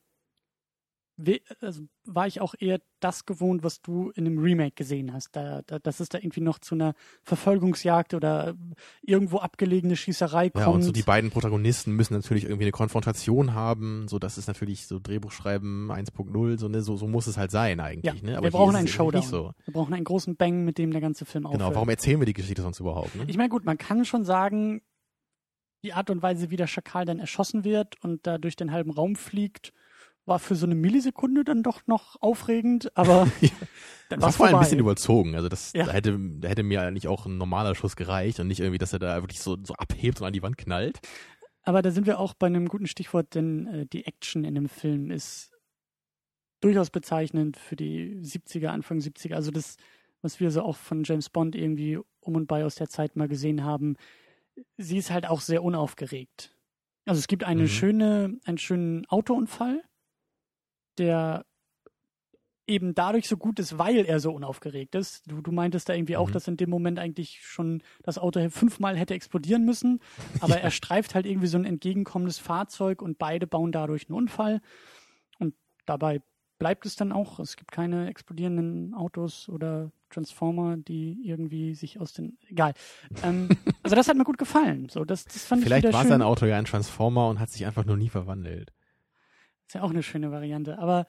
S3: also war ich auch eher das gewohnt, was du in dem Remake gesehen hast. Da, da, dass es da irgendwie noch zu einer Verfolgungsjagd oder irgendwo abgelegene Schießerei kommt.
S4: Ja, und so die beiden Protagonisten müssen natürlich irgendwie eine Konfrontation haben, so das ist natürlich so Drehbuchschreiben 1.0, so, ne, so, so muss es halt sein eigentlich,
S3: Ja,
S4: ne? Aber
S3: wir brauchen einen Showdown.
S4: So.
S3: Wir brauchen einen großen Bang, mit dem der ganze Film aufhört.
S4: Genau, warum erzählen wir die Geschichte sonst überhaupt, ne?
S3: Ich meine, gut, man kann schon sagen, die Art und Weise, wie der Schakal dann erschossen wird und da durch den halben Raum fliegt, war für so eine Millisekunde dann doch noch aufregend, aber dann war
S4: Das war ein bisschen überzogen. Also das
S3: Ja.
S4: da hätte, da hätte mir eigentlich auch ein normaler Schuss gereicht und nicht irgendwie, dass er da wirklich so, so abhebt und an die Wand knallt.
S3: Aber da sind wir auch bei einem guten Stichwort, denn äh, die Action in dem Film ist durchaus bezeichnend für die 70er, Anfang 70er. Also das, was wir so auch von James Bond irgendwie um und bei aus der Zeit mal gesehen haben, sie ist halt auch sehr unaufgeregt. Also es gibt eine
S4: Mhm.
S3: schöne, einen schönen Autounfall, der eben dadurch so gut ist, weil er so unaufgeregt ist. Du, du meintest da irgendwie auch,
S4: Mhm.
S3: dass in dem Moment eigentlich schon das Auto fünfmal hätte explodieren müssen. Aber er streift halt irgendwie so ein entgegenkommendes Fahrzeug und beide bauen dadurch einen Unfall. Und dabei bleibt es dann auch. Es gibt keine explodierenden Autos oder Transformer, die irgendwie sich aus den. Egal. Ähm, also das hat mir gut gefallen. So, das, das fand
S4: Vielleicht
S3: ich
S4: war
S3: schön.
S4: sein Auto ja ein Transformer und hat sich einfach nur nie verwandelt.
S3: Ist ja auch eine schöne Variante. Aber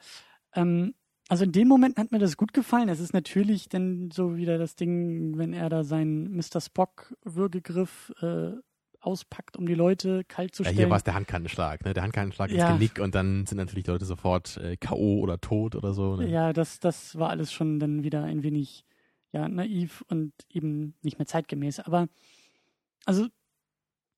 S3: ähm, also in dem Moment hat mir das gut gefallen. Es ist natürlich dann so wieder das Ding, wenn er da seinen Mr. Spock-Würgegriff äh, auspackt, um die Leute kalt zu
S4: Ja,
S3: stellen.
S4: hier war es der Handkantenschlag, ne? Der Handkantenschlag
S3: Ja.
S4: ins Genick und dann sind natürlich die Leute sofort äh, K.O. oder tot oder so. Ne?
S3: Ja, das, das war alles schon dann wieder ein wenig ja, naiv und eben nicht mehr zeitgemäß. Aber also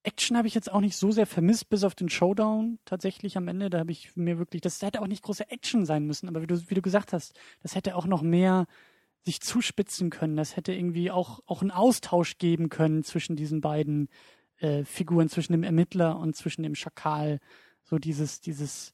S3: Action habe ich jetzt auch nicht so sehr vermisst, bis auf den Showdown tatsächlich am Ende. Da habe ich mir wirklich, das hätte auch nicht große Action sein müssen, aber wie du, wie du gesagt hast, das hätte auch noch mehr sich zuspitzen können. Das hätte irgendwie auch, auch einen Austausch geben können zwischen diesen beiden äh, Figuren, zwischen dem Ermittler und zwischen dem Schakal. So dieses, dieses,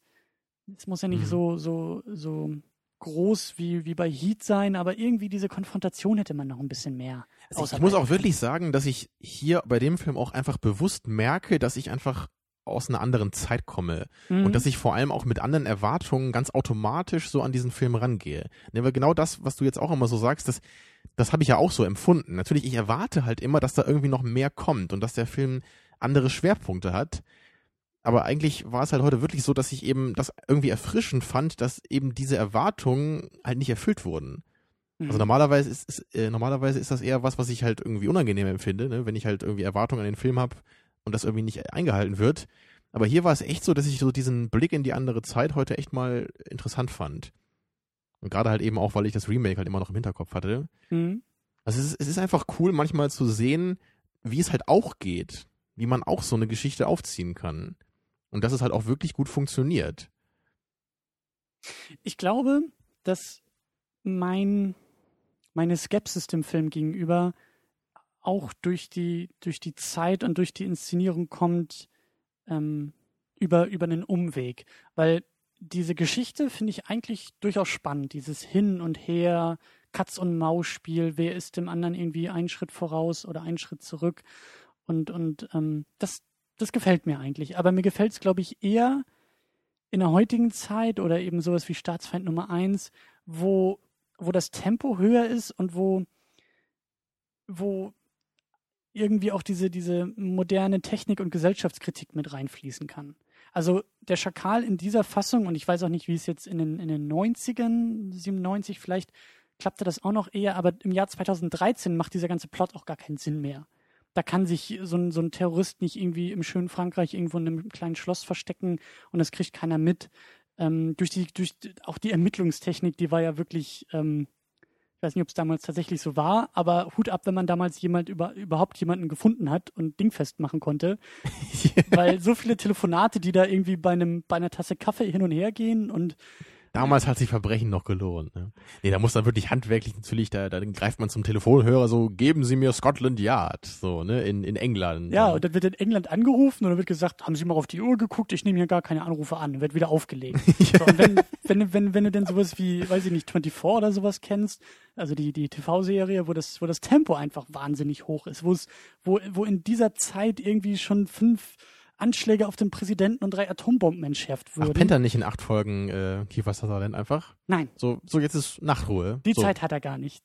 S3: es muss ja nicht
S4: Mhm.
S3: so, so, so groß wie, wie bei Heat sein, aber irgendwie diese Konfrontation hätte man noch ein bisschen mehr.
S4: Also ich muss auch wirklich sagen, dass ich hier bei dem Film auch einfach bewusst merke, dass ich einfach aus einer anderen Zeit komme
S3: Mhm.
S4: und dass ich vor allem auch mit anderen Erwartungen ganz automatisch so an diesen Film rangehe. Ne, weil genau das, was du jetzt auch immer so sagst, das, das habe ich ja auch so empfunden. Natürlich, ich erwarte halt immer, dass da irgendwie noch mehr kommt und dass der Film andere Schwerpunkte hat. Aber eigentlich war es halt heute wirklich so, dass ich eben das irgendwie erfrischend fand, dass eben diese Erwartungen halt nicht erfüllt wurden.
S3: Mhm.
S4: Also normalerweise ist, ist äh, normalerweise ist das eher was, was ich halt irgendwie unangenehm empfinde, ne? wenn ich halt irgendwie Erwartungen an den Film habe und das irgendwie nicht eingehalten wird. Aber hier war es echt so, dass ich so diesen Blick in die andere Zeit heute echt mal interessant fand. Und gerade halt eben auch, weil ich das Remake halt immer noch im Hinterkopf hatte.
S3: Mhm.
S4: Also es ist, es ist einfach cool, manchmal zu sehen, wie es halt auch geht, wie man auch so eine Geschichte aufziehen kann. Und dass es halt auch wirklich gut funktioniert.
S3: Ich glaube, dass mein, meine Skepsis dem Film gegenüber auch durch die, durch die Zeit und durch die Inszenierung kommt ähm, über, über einen Umweg. Weil diese Geschichte finde ich eigentlich durchaus spannend. Dieses Hin und Her, Katz- und Maus-Spiel, wer ist dem anderen irgendwie einen Schritt voraus oder einen Schritt zurück. Und, und ähm, das, das gefällt mir eigentlich. Aber mir gefällt es, glaube ich, eher in der heutigen Zeit oder eben sowas wie Staatsfeind Nummer eins, wo, wo das Tempo höher ist und wo, wo irgendwie auch diese, diese moderne Technik- und Gesellschaftskritik mit reinfließen kann. Also der Schakal in dieser Fassung, und ich weiß auch nicht, wie es jetzt in den, in den 90ern, 97 vielleicht, klappte das auch noch eher, aber im Jahr 2013 macht dieser ganze Plot auch gar keinen Sinn mehr. Da kann sich so ein, so ein Terrorist nicht irgendwie im schönen Frankreich irgendwo in einem kleinen Schloss verstecken und das kriegt keiner mit. Ähm, durch die, durch auch die Ermittlungstechnik, die war ja wirklich, ähm, ich weiß nicht, ob es damals tatsächlich so war, aber Hut ab, wenn man damals jemand über, überhaupt jemanden gefunden hat und dingfest machen konnte. Weil so viele Telefonate, die da irgendwie bei einem, bei einer Tasse Kaffee hin und her gehen und
S4: Damals hat sich Verbrechen noch gelohnt. Ne? Nee, da muss dann wirklich handwerklich natürlich, da, da greift man zum Telefonhörer so, geben Sie mir Scotland Yard, so, ne, in, in England.
S3: Ja, und dann wird in England angerufen und dann wird gesagt, haben Sie mal auf die Uhr geguckt, ich nehme hier gar keine Anrufe an, wird wieder aufgelegt. so, und wenn, wenn, wenn, wenn du denn sowas wie, weiß ich nicht, 24 oder sowas kennst, also die, die TV-Serie, wo das, wo das Tempo einfach wahnsinnig hoch ist, wo es, wo, wo in dieser Zeit irgendwie schon fünf Anschläge auf den Präsidenten und drei Atombomben entschärft würden.
S4: Ach, pennt er nicht in acht Folgen äh, Kiefer Sutherland einfach?
S3: Nein.
S4: So, so jetzt ist Nachtruhe.
S3: Die
S4: so.
S3: Zeit hat er gar nicht.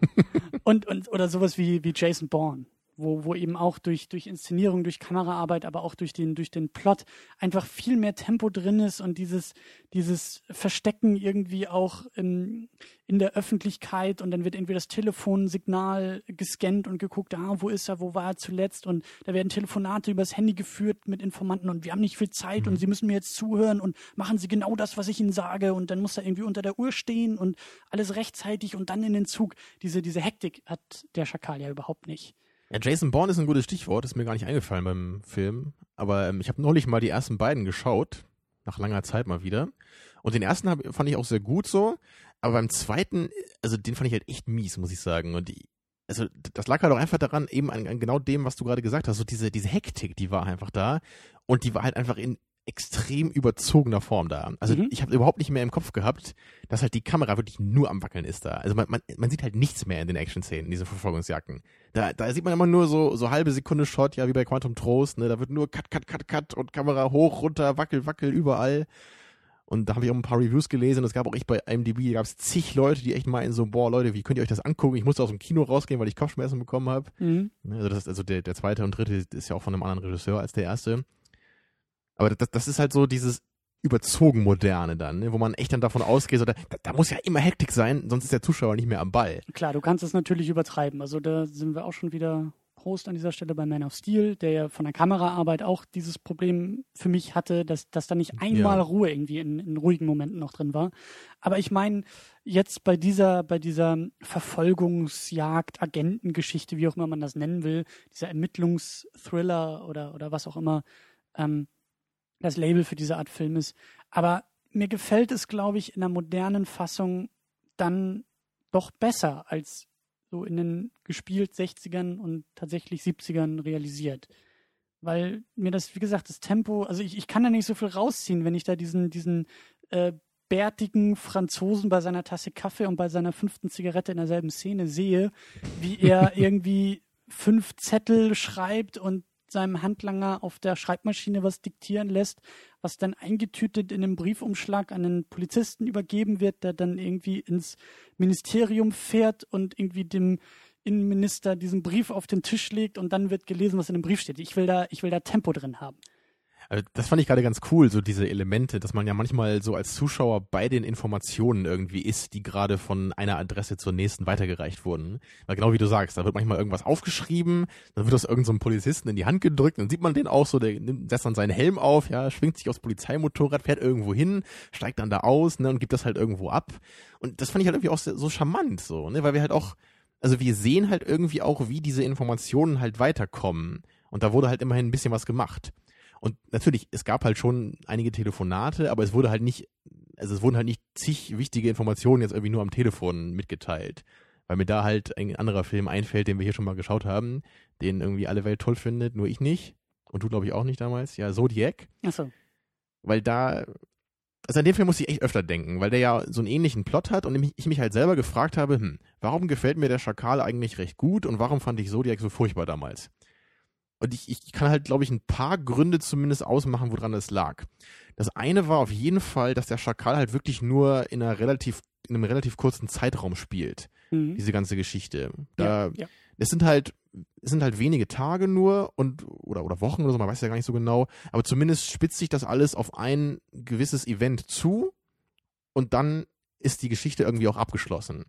S3: und, und, oder sowas wie, wie Jason Bourne wo, wo eben auch durch, durch Inszenierung, durch Kameraarbeit, aber auch durch den, durch den Plot einfach viel mehr Tempo drin ist und dieses, dieses Verstecken irgendwie auch in, in der Öffentlichkeit und dann wird irgendwie das Telefonsignal gescannt und geguckt, ah, wo ist er, wo war er zuletzt und da werden Telefonate übers Handy geführt mit Informanten und wir haben nicht viel Zeit mhm. und sie müssen mir jetzt zuhören und machen sie genau das, was ich ihnen sage und dann muss er irgendwie unter der Uhr stehen und alles rechtzeitig und dann in den Zug. Diese, diese Hektik hat der Schakal ja überhaupt nicht.
S4: Ja, Jason Bourne ist ein gutes Stichwort, ist mir gar nicht eingefallen beim Film. Aber ähm, ich habe neulich mal die ersten beiden geschaut, nach langer Zeit mal wieder. Und den ersten hab, fand ich auch sehr gut so. Aber beim zweiten, also den fand ich halt echt mies, muss ich sagen. Und die, also das lag halt auch einfach daran, eben an, an genau dem, was du gerade gesagt hast. So diese, diese Hektik, die war einfach da. Und die war halt einfach in extrem überzogener Form da. Also mhm. ich habe überhaupt nicht mehr im Kopf gehabt, dass halt die Kamera wirklich nur am Wackeln ist da. Also man, man, man sieht halt nichts mehr in den Action-Szenen, in diesen Verfolgungsjagden. Da, da sieht man immer nur so, so halbe Sekunde Shot, ja, wie bei Quantum Trost, ne? Da wird nur Cut, Cut, Cut, Cut und Kamera hoch, runter, wackel, wackel, überall. Und da habe ich auch ein paar Reviews gelesen. Es gab auch echt bei IMDb, gab es zig Leute, die echt meinen so, boah, Leute, wie könnt ihr euch das angucken? Ich musste aus dem Kino rausgehen, weil ich Kopfschmerzen bekommen habe. Mhm. Ne, also, das, also der, der zweite und dritte ist ja auch von einem anderen Regisseur als der erste. Aber das, das ist halt so dieses überzogen moderne dann, ne? wo man echt dann davon ausgeht, so, da, da muss ja immer Hektik sein, sonst ist der Zuschauer nicht mehr am Ball.
S3: Klar, du kannst es natürlich übertreiben. Also da sind wir auch schon wieder Prost an dieser Stelle bei Man of Steel, der ja von der Kameraarbeit auch dieses Problem für mich hatte, dass, dass da nicht einmal ja. Ruhe irgendwie in, in ruhigen Momenten noch drin war. Aber ich meine, jetzt bei dieser, bei dieser Verfolgungsjagd, Agentengeschichte, wie auch immer man das nennen will, dieser Ermittlungsthriller oder, oder was auch immer, ähm, das Label für diese Art Film ist. Aber mir gefällt es, glaube ich, in der modernen Fassung dann doch besser als so in den gespielt 60ern und tatsächlich 70ern realisiert. Weil mir das, wie gesagt, das Tempo, also ich, ich kann da nicht so viel rausziehen, wenn ich da diesen, diesen äh, bärtigen Franzosen bei seiner Tasse Kaffee und bei seiner fünften Zigarette in derselben Szene sehe, wie er irgendwie fünf Zettel schreibt und seinem Handlanger auf der Schreibmaschine was diktieren lässt, was dann eingetütet in einem Briefumschlag an den Polizisten übergeben wird, der dann irgendwie ins Ministerium fährt und irgendwie dem Innenminister diesen Brief auf den Tisch legt und dann wird gelesen, was in dem Brief steht. Ich will da, ich will da Tempo drin haben.
S4: Also das fand ich gerade ganz cool, so diese Elemente, dass man ja manchmal so als Zuschauer bei den Informationen irgendwie ist, die gerade von einer Adresse zur nächsten weitergereicht wurden. Weil genau wie du sagst, da wird manchmal irgendwas aufgeschrieben, dann wird das irgendeinem so Polizisten in die Hand gedrückt, dann sieht man den auch so, der nimmt, setzt dann seinen Helm auf, ja, schwingt sich aufs Polizeimotorrad, fährt irgendwo hin, steigt dann da aus, ne, und gibt das halt irgendwo ab. Und das fand ich halt irgendwie auch so charmant, so, ne, weil wir halt auch, also wir sehen halt irgendwie auch, wie diese Informationen halt weiterkommen. Und da wurde halt immerhin ein bisschen was gemacht. Und natürlich, es gab halt schon einige Telefonate, aber es wurde halt nicht, also es wurden halt nicht zig wichtige Informationen jetzt irgendwie nur am Telefon mitgeteilt. Weil mir da halt ein anderer Film einfällt, den wir hier schon mal geschaut haben, den irgendwie alle Welt toll findet, nur ich nicht. Und du, glaube ich, auch nicht damals. Ja, Zodiac.
S3: Ach so.
S4: Weil da, also an den Film muss ich echt öfter denken, weil der ja so einen ähnlichen Plot hat und ich mich halt selber gefragt habe, hm, warum gefällt mir der Schakal eigentlich recht gut und warum fand ich Zodiac so furchtbar damals? Und ich, ich kann halt, glaube ich, ein paar Gründe zumindest ausmachen, woran das lag. Das eine war auf jeden Fall, dass der Schakal halt wirklich nur in einer relativ, in einem relativ kurzen Zeitraum spielt. Mhm. Diese ganze Geschichte. Da, ja, ja. Es sind halt, es sind halt wenige Tage nur und, oder, oder Wochen oder so, man weiß ja gar nicht so genau. Aber zumindest spitzt sich das alles auf ein gewisses Event zu und dann ist die Geschichte irgendwie auch abgeschlossen.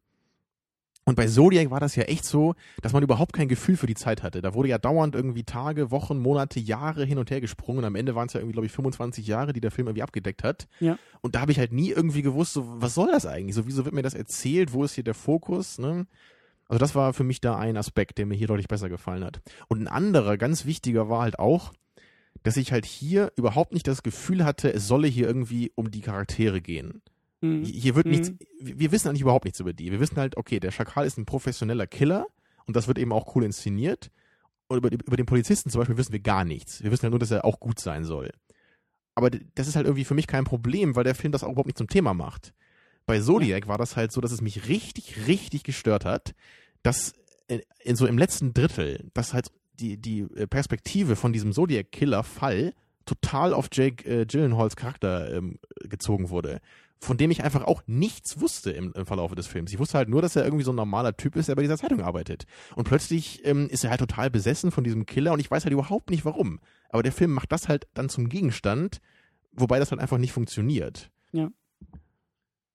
S4: Und bei Zodiac war das ja echt so, dass man überhaupt kein Gefühl für die Zeit hatte. Da wurde ja dauernd irgendwie Tage, Wochen, Monate, Jahre hin und her gesprungen. Und am Ende waren es ja irgendwie, glaube ich, 25 Jahre, die der Film irgendwie abgedeckt hat.
S3: Ja.
S4: Und da habe ich halt nie irgendwie gewusst, so, was soll das eigentlich? So, wieso wird mir das erzählt? Wo ist hier der Fokus? Ne? Also das war für mich da ein Aspekt, der mir hier deutlich besser gefallen hat. Und ein anderer, ganz wichtiger war halt auch, dass ich halt hier überhaupt nicht das Gefühl hatte, es solle hier irgendwie um die Charaktere gehen. Mhm. Hier wird mhm. nichts, wir wissen eigentlich überhaupt nichts über die. Wir wissen halt, okay, der Schakal ist ein professioneller Killer und das wird eben auch cool inszeniert. Und über, über den Polizisten zum Beispiel wissen wir gar nichts. Wir wissen halt nur, dass er auch gut sein soll. Aber das ist halt irgendwie für mich kein Problem, weil der Film das auch überhaupt nicht zum Thema macht. Bei Zodiac ja. war das halt so, dass es mich richtig, richtig gestört hat, dass in, in so im letzten Drittel, dass halt die, die äh, Perspektive von diesem Zodiac-Killer-Fall total auf Jake äh, Gyllenhaals Charakter ähm, gezogen wurde von dem ich einfach auch nichts wusste im, im Verlauf des Films. Ich wusste halt nur, dass er irgendwie so ein normaler Typ ist, der bei dieser Zeitung arbeitet. Und plötzlich ähm, ist er halt total besessen von diesem Killer und ich weiß halt überhaupt nicht warum. Aber der Film macht das halt dann zum Gegenstand, wobei das halt einfach nicht funktioniert.
S3: Ja.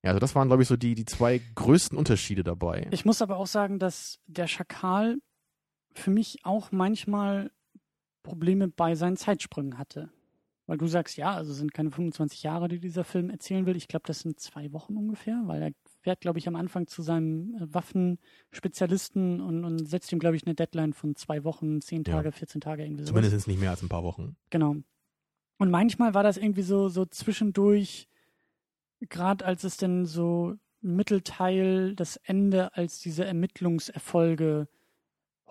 S4: Ja, also das waren, glaube ich, so die, die zwei größten Unterschiede dabei.
S3: Ich muss aber auch sagen, dass der Schakal für mich auch manchmal Probleme bei seinen Zeitsprüngen hatte. Weil du sagst, ja, also sind keine 25 Jahre, die dieser Film erzählen will. Ich glaube, das sind zwei Wochen ungefähr, weil er fährt, glaube ich, am Anfang zu seinem äh, Waffenspezialisten und, und setzt ihm, glaube ich, eine Deadline von zwei Wochen, zehn Tage, ja. 14 Tage irgendwie so.
S4: Zumindest nicht mehr als ein paar Wochen.
S3: Genau. Und manchmal war das irgendwie so, so zwischendurch, gerade als es denn so Mittelteil, das Ende, als diese Ermittlungserfolge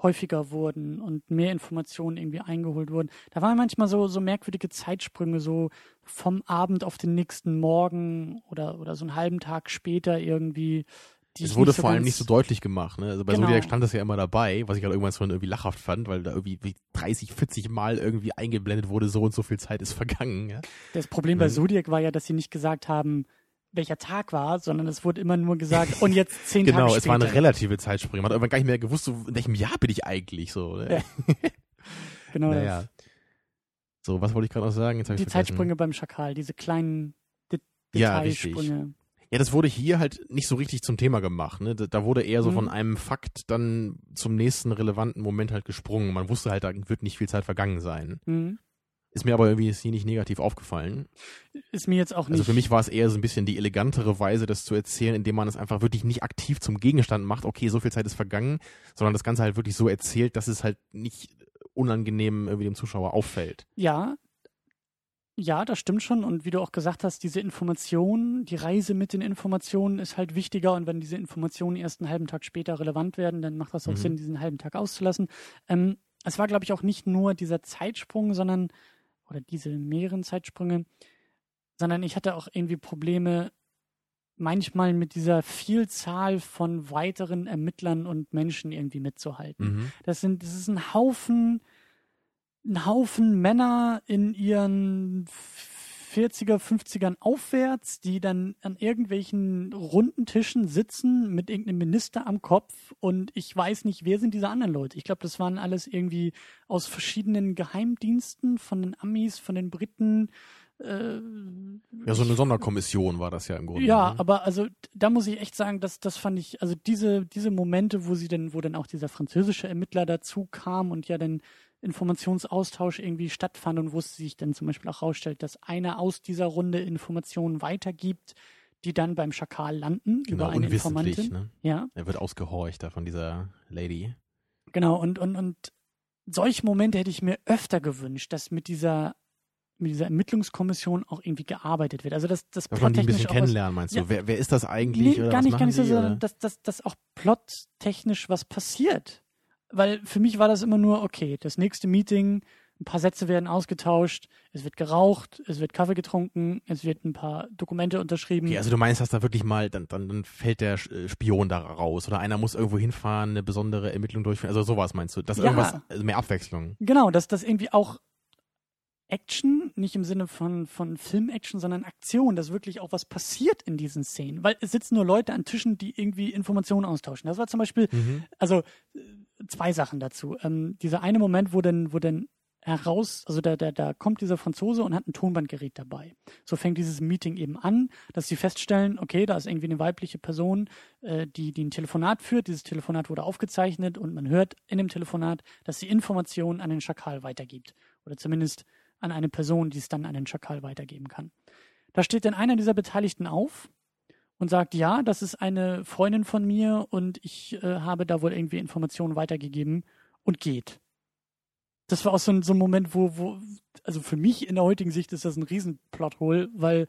S3: häufiger wurden und mehr Informationen irgendwie eingeholt wurden. Da waren manchmal so, so merkwürdige Zeitsprünge, so vom Abend auf den nächsten Morgen oder, oder so einen halben Tag später irgendwie.
S4: es wurde so vor allem nicht so deutlich gemacht. Ne? Also bei genau. Zodiac stand das ja immer dabei, was ich halt irgendwann schon irgendwie lachhaft fand, weil da irgendwie 30, 40 Mal irgendwie eingeblendet wurde, so und so viel Zeit ist vergangen. Ja?
S3: Das Problem bei Zodiac war ja, dass sie nicht gesagt haben, welcher Tag war, sondern es wurde immer nur gesagt, und jetzt zehn
S4: genau,
S3: Tage
S4: später. Genau, es war eine relative Zeitsprung. Man hat irgendwann gar nicht mehr gewusst, so, in welchem Jahr bin ich eigentlich so. Ja.
S3: genau naja.
S4: das. So, was wollte ich gerade noch sagen?
S3: Die Zeitsprünge beim Schakal, diese kleinen De Detailsprünge. Ja,
S4: ja, das wurde hier halt nicht so richtig zum Thema gemacht. Ne? Da wurde eher so mhm. von einem Fakt dann zum nächsten relevanten Moment halt gesprungen. Man wusste halt, da wird nicht viel Zeit vergangen sein. Mhm. Ist mir aber irgendwie hier nicht negativ aufgefallen.
S3: Ist mir jetzt auch nicht.
S4: Also für mich war es eher so ein bisschen die elegantere Weise, das zu erzählen, indem man es einfach wirklich nicht aktiv zum Gegenstand macht, okay, so viel Zeit ist vergangen, sondern das Ganze halt wirklich so erzählt, dass es halt nicht unangenehm irgendwie dem Zuschauer auffällt.
S3: Ja. Ja, das stimmt schon. Und wie du auch gesagt hast, diese Information, die Reise mit den Informationen ist halt wichtiger. Und wenn diese Informationen erst einen halben Tag später relevant werden, dann macht das auch mhm. Sinn, diesen halben Tag auszulassen. Ähm, es war, glaube ich, auch nicht nur dieser Zeitsprung, sondern oder diese mehreren Zeitsprünge, sondern ich hatte auch irgendwie Probleme manchmal mit dieser Vielzahl von weiteren Ermittlern und Menschen irgendwie mitzuhalten. Mhm. Das sind, das ist ein Haufen, ein Haufen Männer in ihren 40er, 50ern aufwärts, die dann an irgendwelchen runden Tischen sitzen mit irgendeinem Minister am Kopf und ich weiß nicht, wer sind diese anderen Leute. Ich glaube, das waren alles irgendwie aus verschiedenen Geheimdiensten von den Amis, von den Briten. Äh,
S4: ja, so eine Sonderkommission war das ja im Grunde.
S3: Ja, ne? aber also da muss ich echt sagen, dass das fand ich, also diese diese Momente, wo sie denn, wo dann auch dieser französische Ermittler dazu kam und ja dann Informationsaustausch irgendwie stattfand und wo es sich dann zum Beispiel auch herausstellt, dass einer aus dieser Runde Informationen weitergibt, die dann beim Schakal landen
S4: genau,
S3: über eine Informantin.
S4: Ne?
S3: Ja.
S4: Er wird ausgehorcht da von dieser Lady.
S3: Genau, und, und, und solche Momente hätte ich mir öfter gewünscht, dass mit dieser mit dieser Ermittlungskommission auch irgendwie gearbeitet wird. Also das, das
S4: Dass man die ein bisschen kennenlernen, meinst du? Ja, wer, wer ist das eigentlich?
S3: Nee, gar nicht, gar nicht so, sondern dass, dass, dass auch plottechnisch was passiert weil für mich war das immer nur, okay, das nächste Meeting, ein paar Sätze werden ausgetauscht, es wird geraucht, es wird Kaffee getrunken, es wird ein paar Dokumente unterschrieben.
S4: Okay, also du meinst, dass da wirklich mal, dann, dann, dann fällt der äh, Spion da raus oder einer muss irgendwo hinfahren, eine besondere Ermittlung durchführen, also sowas meinst du, dass ja, irgendwas, also mehr Abwechslung.
S3: Genau, dass das irgendwie auch Action, nicht im Sinne von, von Film-Action, sondern Aktion, dass wirklich auch was passiert in diesen Szenen. Weil es sitzen nur Leute an Tischen, die irgendwie Informationen austauschen. Das war zum Beispiel, mhm. also zwei Sachen dazu. Ähm, dieser eine Moment, wo denn, wo denn heraus, also da, da, da kommt dieser Franzose und hat ein Tonbandgerät dabei. So fängt dieses Meeting eben an, dass sie feststellen, okay, da ist irgendwie eine weibliche Person, äh, die, die ein Telefonat führt. Dieses Telefonat wurde aufgezeichnet und man hört in dem Telefonat, dass sie Informationen an den Schakal weitergibt. Oder zumindest an eine Person, die es dann an den Schakal weitergeben kann. Da steht dann einer dieser Beteiligten auf und sagt, ja, das ist eine Freundin von mir und ich äh, habe da wohl irgendwie Informationen weitergegeben und geht. Das war auch so ein, so ein Moment, wo, wo, also für mich in der heutigen Sicht ist das ein Riesenplothole, weil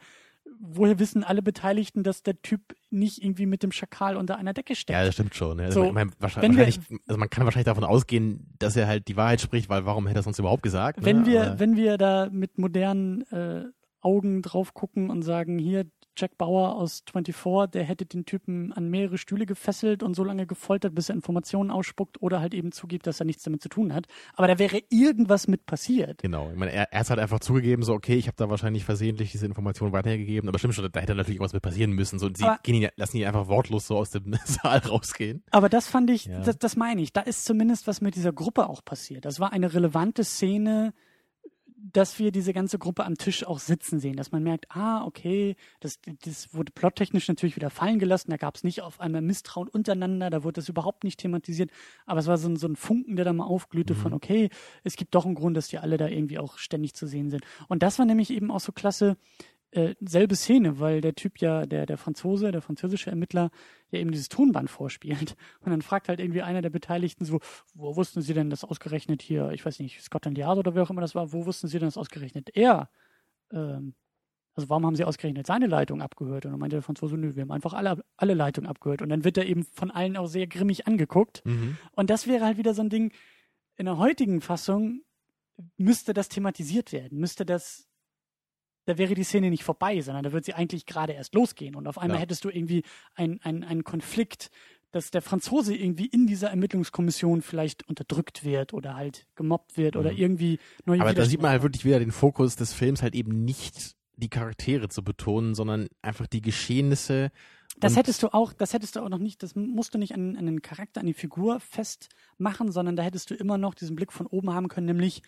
S3: woher wissen alle Beteiligten, dass der Typ nicht irgendwie mit dem Schakal unter einer Decke steckt?
S4: Ja, das stimmt schon. Also, so, meine, wahrscheinlich, wir, also man kann wahrscheinlich davon ausgehen, dass er halt die Wahrheit spricht, weil warum hätte er es uns überhaupt gesagt?
S3: Ne? Wenn ne? wir, Aber wenn wir da mit modernen äh, Augen drauf gucken und sagen, hier, Jack Bauer aus 24, der hätte den Typen an mehrere Stühle gefesselt und so lange gefoltert, bis er Informationen ausspuckt oder halt eben zugibt, dass er nichts damit zu tun hat. Aber da wäre irgendwas mit passiert.
S4: Genau. Ich meine, er, er hat halt einfach zugegeben, so, okay, ich habe da wahrscheinlich versehentlich diese Informationen weitergegeben, aber stimmt schon, da hätte natürlich was mit passieren müssen. So, und sie
S3: Aber-
S4: gehen ihn, lassen ihn einfach wortlos so aus dem Saal rausgehen.
S3: Aber das fand ich,
S4: Ja.
S3: das, das meine ich. Da ist zumindest was mit dieser Gruppe auch passiert. Das war eine relevante Szene, dass wir diese ganze Gruppe am Tisch auch sitzen sehen, dass man merkt, ah, okay, das, das wurde plottechnisch natürlich wieder fallen gelassen, da gab es nicht auf einmal Misstrauen untereinander, da wurde das überhaupt nicht thematisiert, aber es war so ein, so ein Funken, der da mal aufglühte von, okay, es gibt doch einen Grund, dass die alle da irgendwie auch ständig zu sehen sind. Und das war nämlich eben auch so klasse, äh, selbe Szene, weil der Typ ja, der, der Franzose, der französische Ermittler, ja eben dieses Tonband vorspielt. Und dann fragt halt irgendwie einer der Beteiligten so, wo wussten Sie denn das ausgerechnet hier, ich weiß nicht, Scotland Yard oder wer auch immer das war, wo wussten Sie denn das ausgerechnet er? Ähm, also warum haben Sie ausgerechnet seine Leitung abgehört? Und dann meinte der Franzose, nö, wir haben einfach alle, alle Leitungen abgehört. Und dann wird er eben von allen auch sehr grimmig angeguckt. Und das wäre halt wieder so ein Ding, in der heutigen Fassung müsste das thematisiert werden, müsste das, da wäre die Szene nicht vorbei, sondern da würde sie eigentlich gerade erst losgehen. Und auf einmal
S4: Ja.
S3: hättest du irgendwie einen einen Konflikt, dass der Franzose irgendwie in dieser Ermittlungskommission vielleicht unterdrückt wird oder halt gemobbt wird oder
S4: Mhm.
S3: irgendwie neue
S4: Aber da sieht man halt wirklich wieder den Fokus des Films halt eben nicht die Charaktere zu betonen, sondern einfach die Geschehnisse.
S3: Das hättest du auch, das hättest du auch noch nicht, das musst du nicht an, an den Charakter, an die Figur festmachen, sondern da hättest du immer noch diesen Blick von oben haben können, nämlich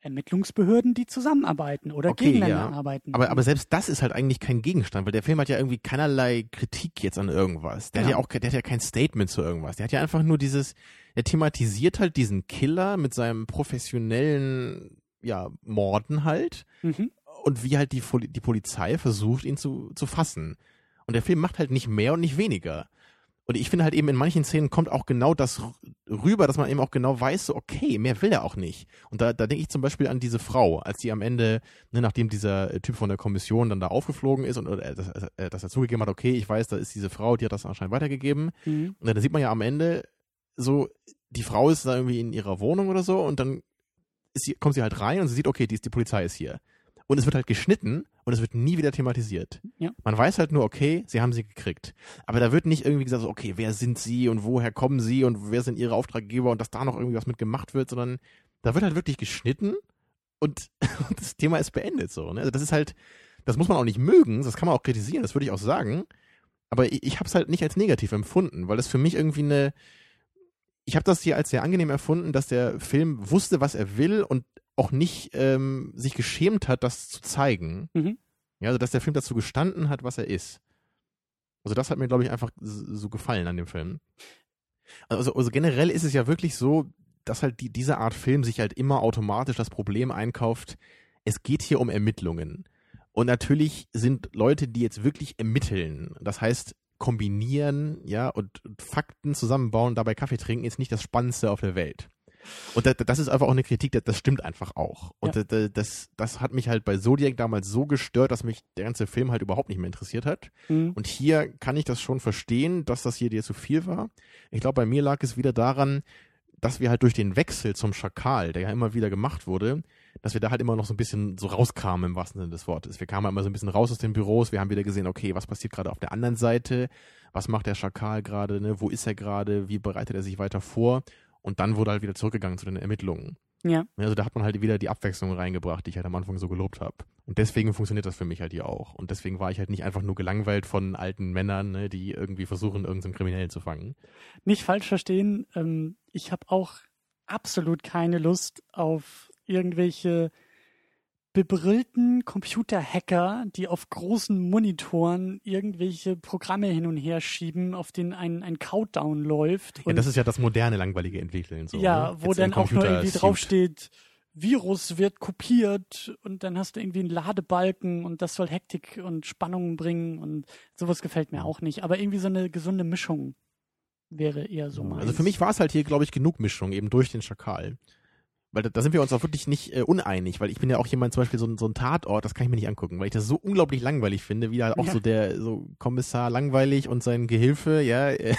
S3: Ermittlungsbehörden, die zusammenarbeiten oder
S4: Okay,
S3: gegeneinander
S4: ja.
S3: arbeiten.
S4: Aber, aber selbst das ist halt eigentlich kein Gegenstand, weil der Film hat ja irgendwie keinerlei Kritik jetzt an irgendwas. Der hat
S3: Ja.
S4: ja auch, der hat ja kein Statement zu irgendwas. Der hat ja einfach nur dieses, er thematisiert halt diesen Killer mit seinem professionellen, ja, Morden halt
S3: mhm.
S4: und wie halt die, die Polizei versucht, ihn zu, zu fassen. Und der Film macht halt nicht mehr und nicht weniger. Und ich finde halt eben in manchen Szenen kommt auch genau das rüber, dass man eben auch genau weiß, so okay, mehr will er auch nicht. Und da, da denke ich zum Beispiel an diese Frau, als die am Ende, ne, nachdem dieser äh, Typ von der Kommission dann da aufgeflogen ist und äh, dass, äh, dass er zugegeben hat, okay, ich weiß, da ist diese Frau, die hat das anscheinend weitergegeben.
S3: Mhm.
S4: Und dann sieht man ja am Ende so, die Frau ist da irgendwie in ihrer Wohnung oder so und dann ist sie, kommt sie halt rein und sie sieht, okay, die, ist, die Polizei ist hier. Und es wird halt geschnitten und es wird nie wieder thematisiert.
S3: Ja.
S4: Man weiß halt nur, okay, sie haben sie gekriegt. Aber da wird nicht irgendwie gesagt, so, okay, wer sind sie und woher kommen sie und wer sind ihre Auftraggeber und dass da noch irgendwie was mit gemacht wird, sondern da wird halt wirklich geschnitten und, und das Thema ist beendet so. Ne? Also das ist halt, das muss man auch nicht mögen, das kann man auch kritisieren, das würde ich auch sagen. Aber ich, ich habe es halt nicht als negativ empfunden, weil das für mich irgendwie eine, ich habe das hier als sehr angenehm erfunden, dass der Film wusste, was er will und auch nicht ähm, sich geschämt hat, das zu zeigen.
S3: Mhm.
S4: Ja, also dass der Film dazu gestanden hat, was er ist. Also das hat mir, glaube ich, einfach so gefallen an dem Film. Also, also generell ist es ja wirklich so, dass halt die, diese Art Film sich halt immer automatisch das Problem einkauft, es geht hier um Ermittlungen. Und natürlich sind Leute, die jetzt wirklich ermitteln, das heißt kombinieren, ja, und, und Fakten zusammenbauen, dabei Kaffee trinken, ist nicht das Spannendste auf der Welt. Und das, das ist einfach auch eine Kritik, das, das stimmt einfach auch. Und
S3: Ja.
S4: das, das, das hat mich halt bei Zodiac damals so gestört, dass mich der ganze Film halt überhaupt nicht mehr interessiert hat.
S3: Mhm.
S4: Und hier kann ich das schon verstehen, dass das hier dir zu viel war. Ich glaube, bei mir lag es wieder daran, dass wir halt durch den Wechsel zum Schakal, der ja immer wieder gemacht wurde, dass wir da halt immer noch so ein bisschen so rauskamen im wahrsten Sinne des Wortes. Wir kamen halt immer so ein bisschen raus aus den Büros, wir haben wieder gesehen, okay, was passiert gerade auf der anderen Seite, was macht der Schakal gerade, ne? wo ist er gerade, wie bereitet er sich weiter vor und dann wurde halt wieder zurückgegangen zu den Ermittlungen.
S3: Ja.
S4: Also da hat man halt wieder die Abwechslung reingebracht, die ich halt am Anfang so gelobt habe. Und deswegen funktioniert das für mich halt hier auch. Und deswegen war ich halt nicht einfach nur gelangweilt von alten Männern, ne, die irgendwie versuchen, irgendeinen Kriminellen zu fangen.
S3: Nicht falsch verstehen, ähm, ich habe auch absolut keine Lust auf irgendwelche bebrillten Computerhacker, die auf großen Monitoren irgendwelche Programme hin und her schieben, auf denen ein, ein Countdown läuft.
S4: Ja, das ist ja das moderne, langweilige Entwickeln. So,
S3: ja,
S4: ne?
S3: wo
S4: Jetzt
S3: dann auch nur irgendwie draufsteht, Virus wird kopiert und dann hast du irgendwie einen Ladebalken und das soll Hektik und Spannung bringen und sowas gefällt mir auch nicht. Aber irgendwie so eine gesunde Mischung wäre eher so meins.
S4: Also für mich war es halt hier, glaube ich, genug Mischung, eben durch den Schakal. Weil da, da sind wir uns auch wirklich nicht äh, uneinig, weil ich bin ja auch jemand, zum Beispiel so, ein- so ein Tatort, das kann ich mir nicht angucken, weil ich das so unglaublich langweilig finde, wie da auch
S3: Ja.
S4: so der so Kommissar langweilig und sein Gehilfe, ja, äh,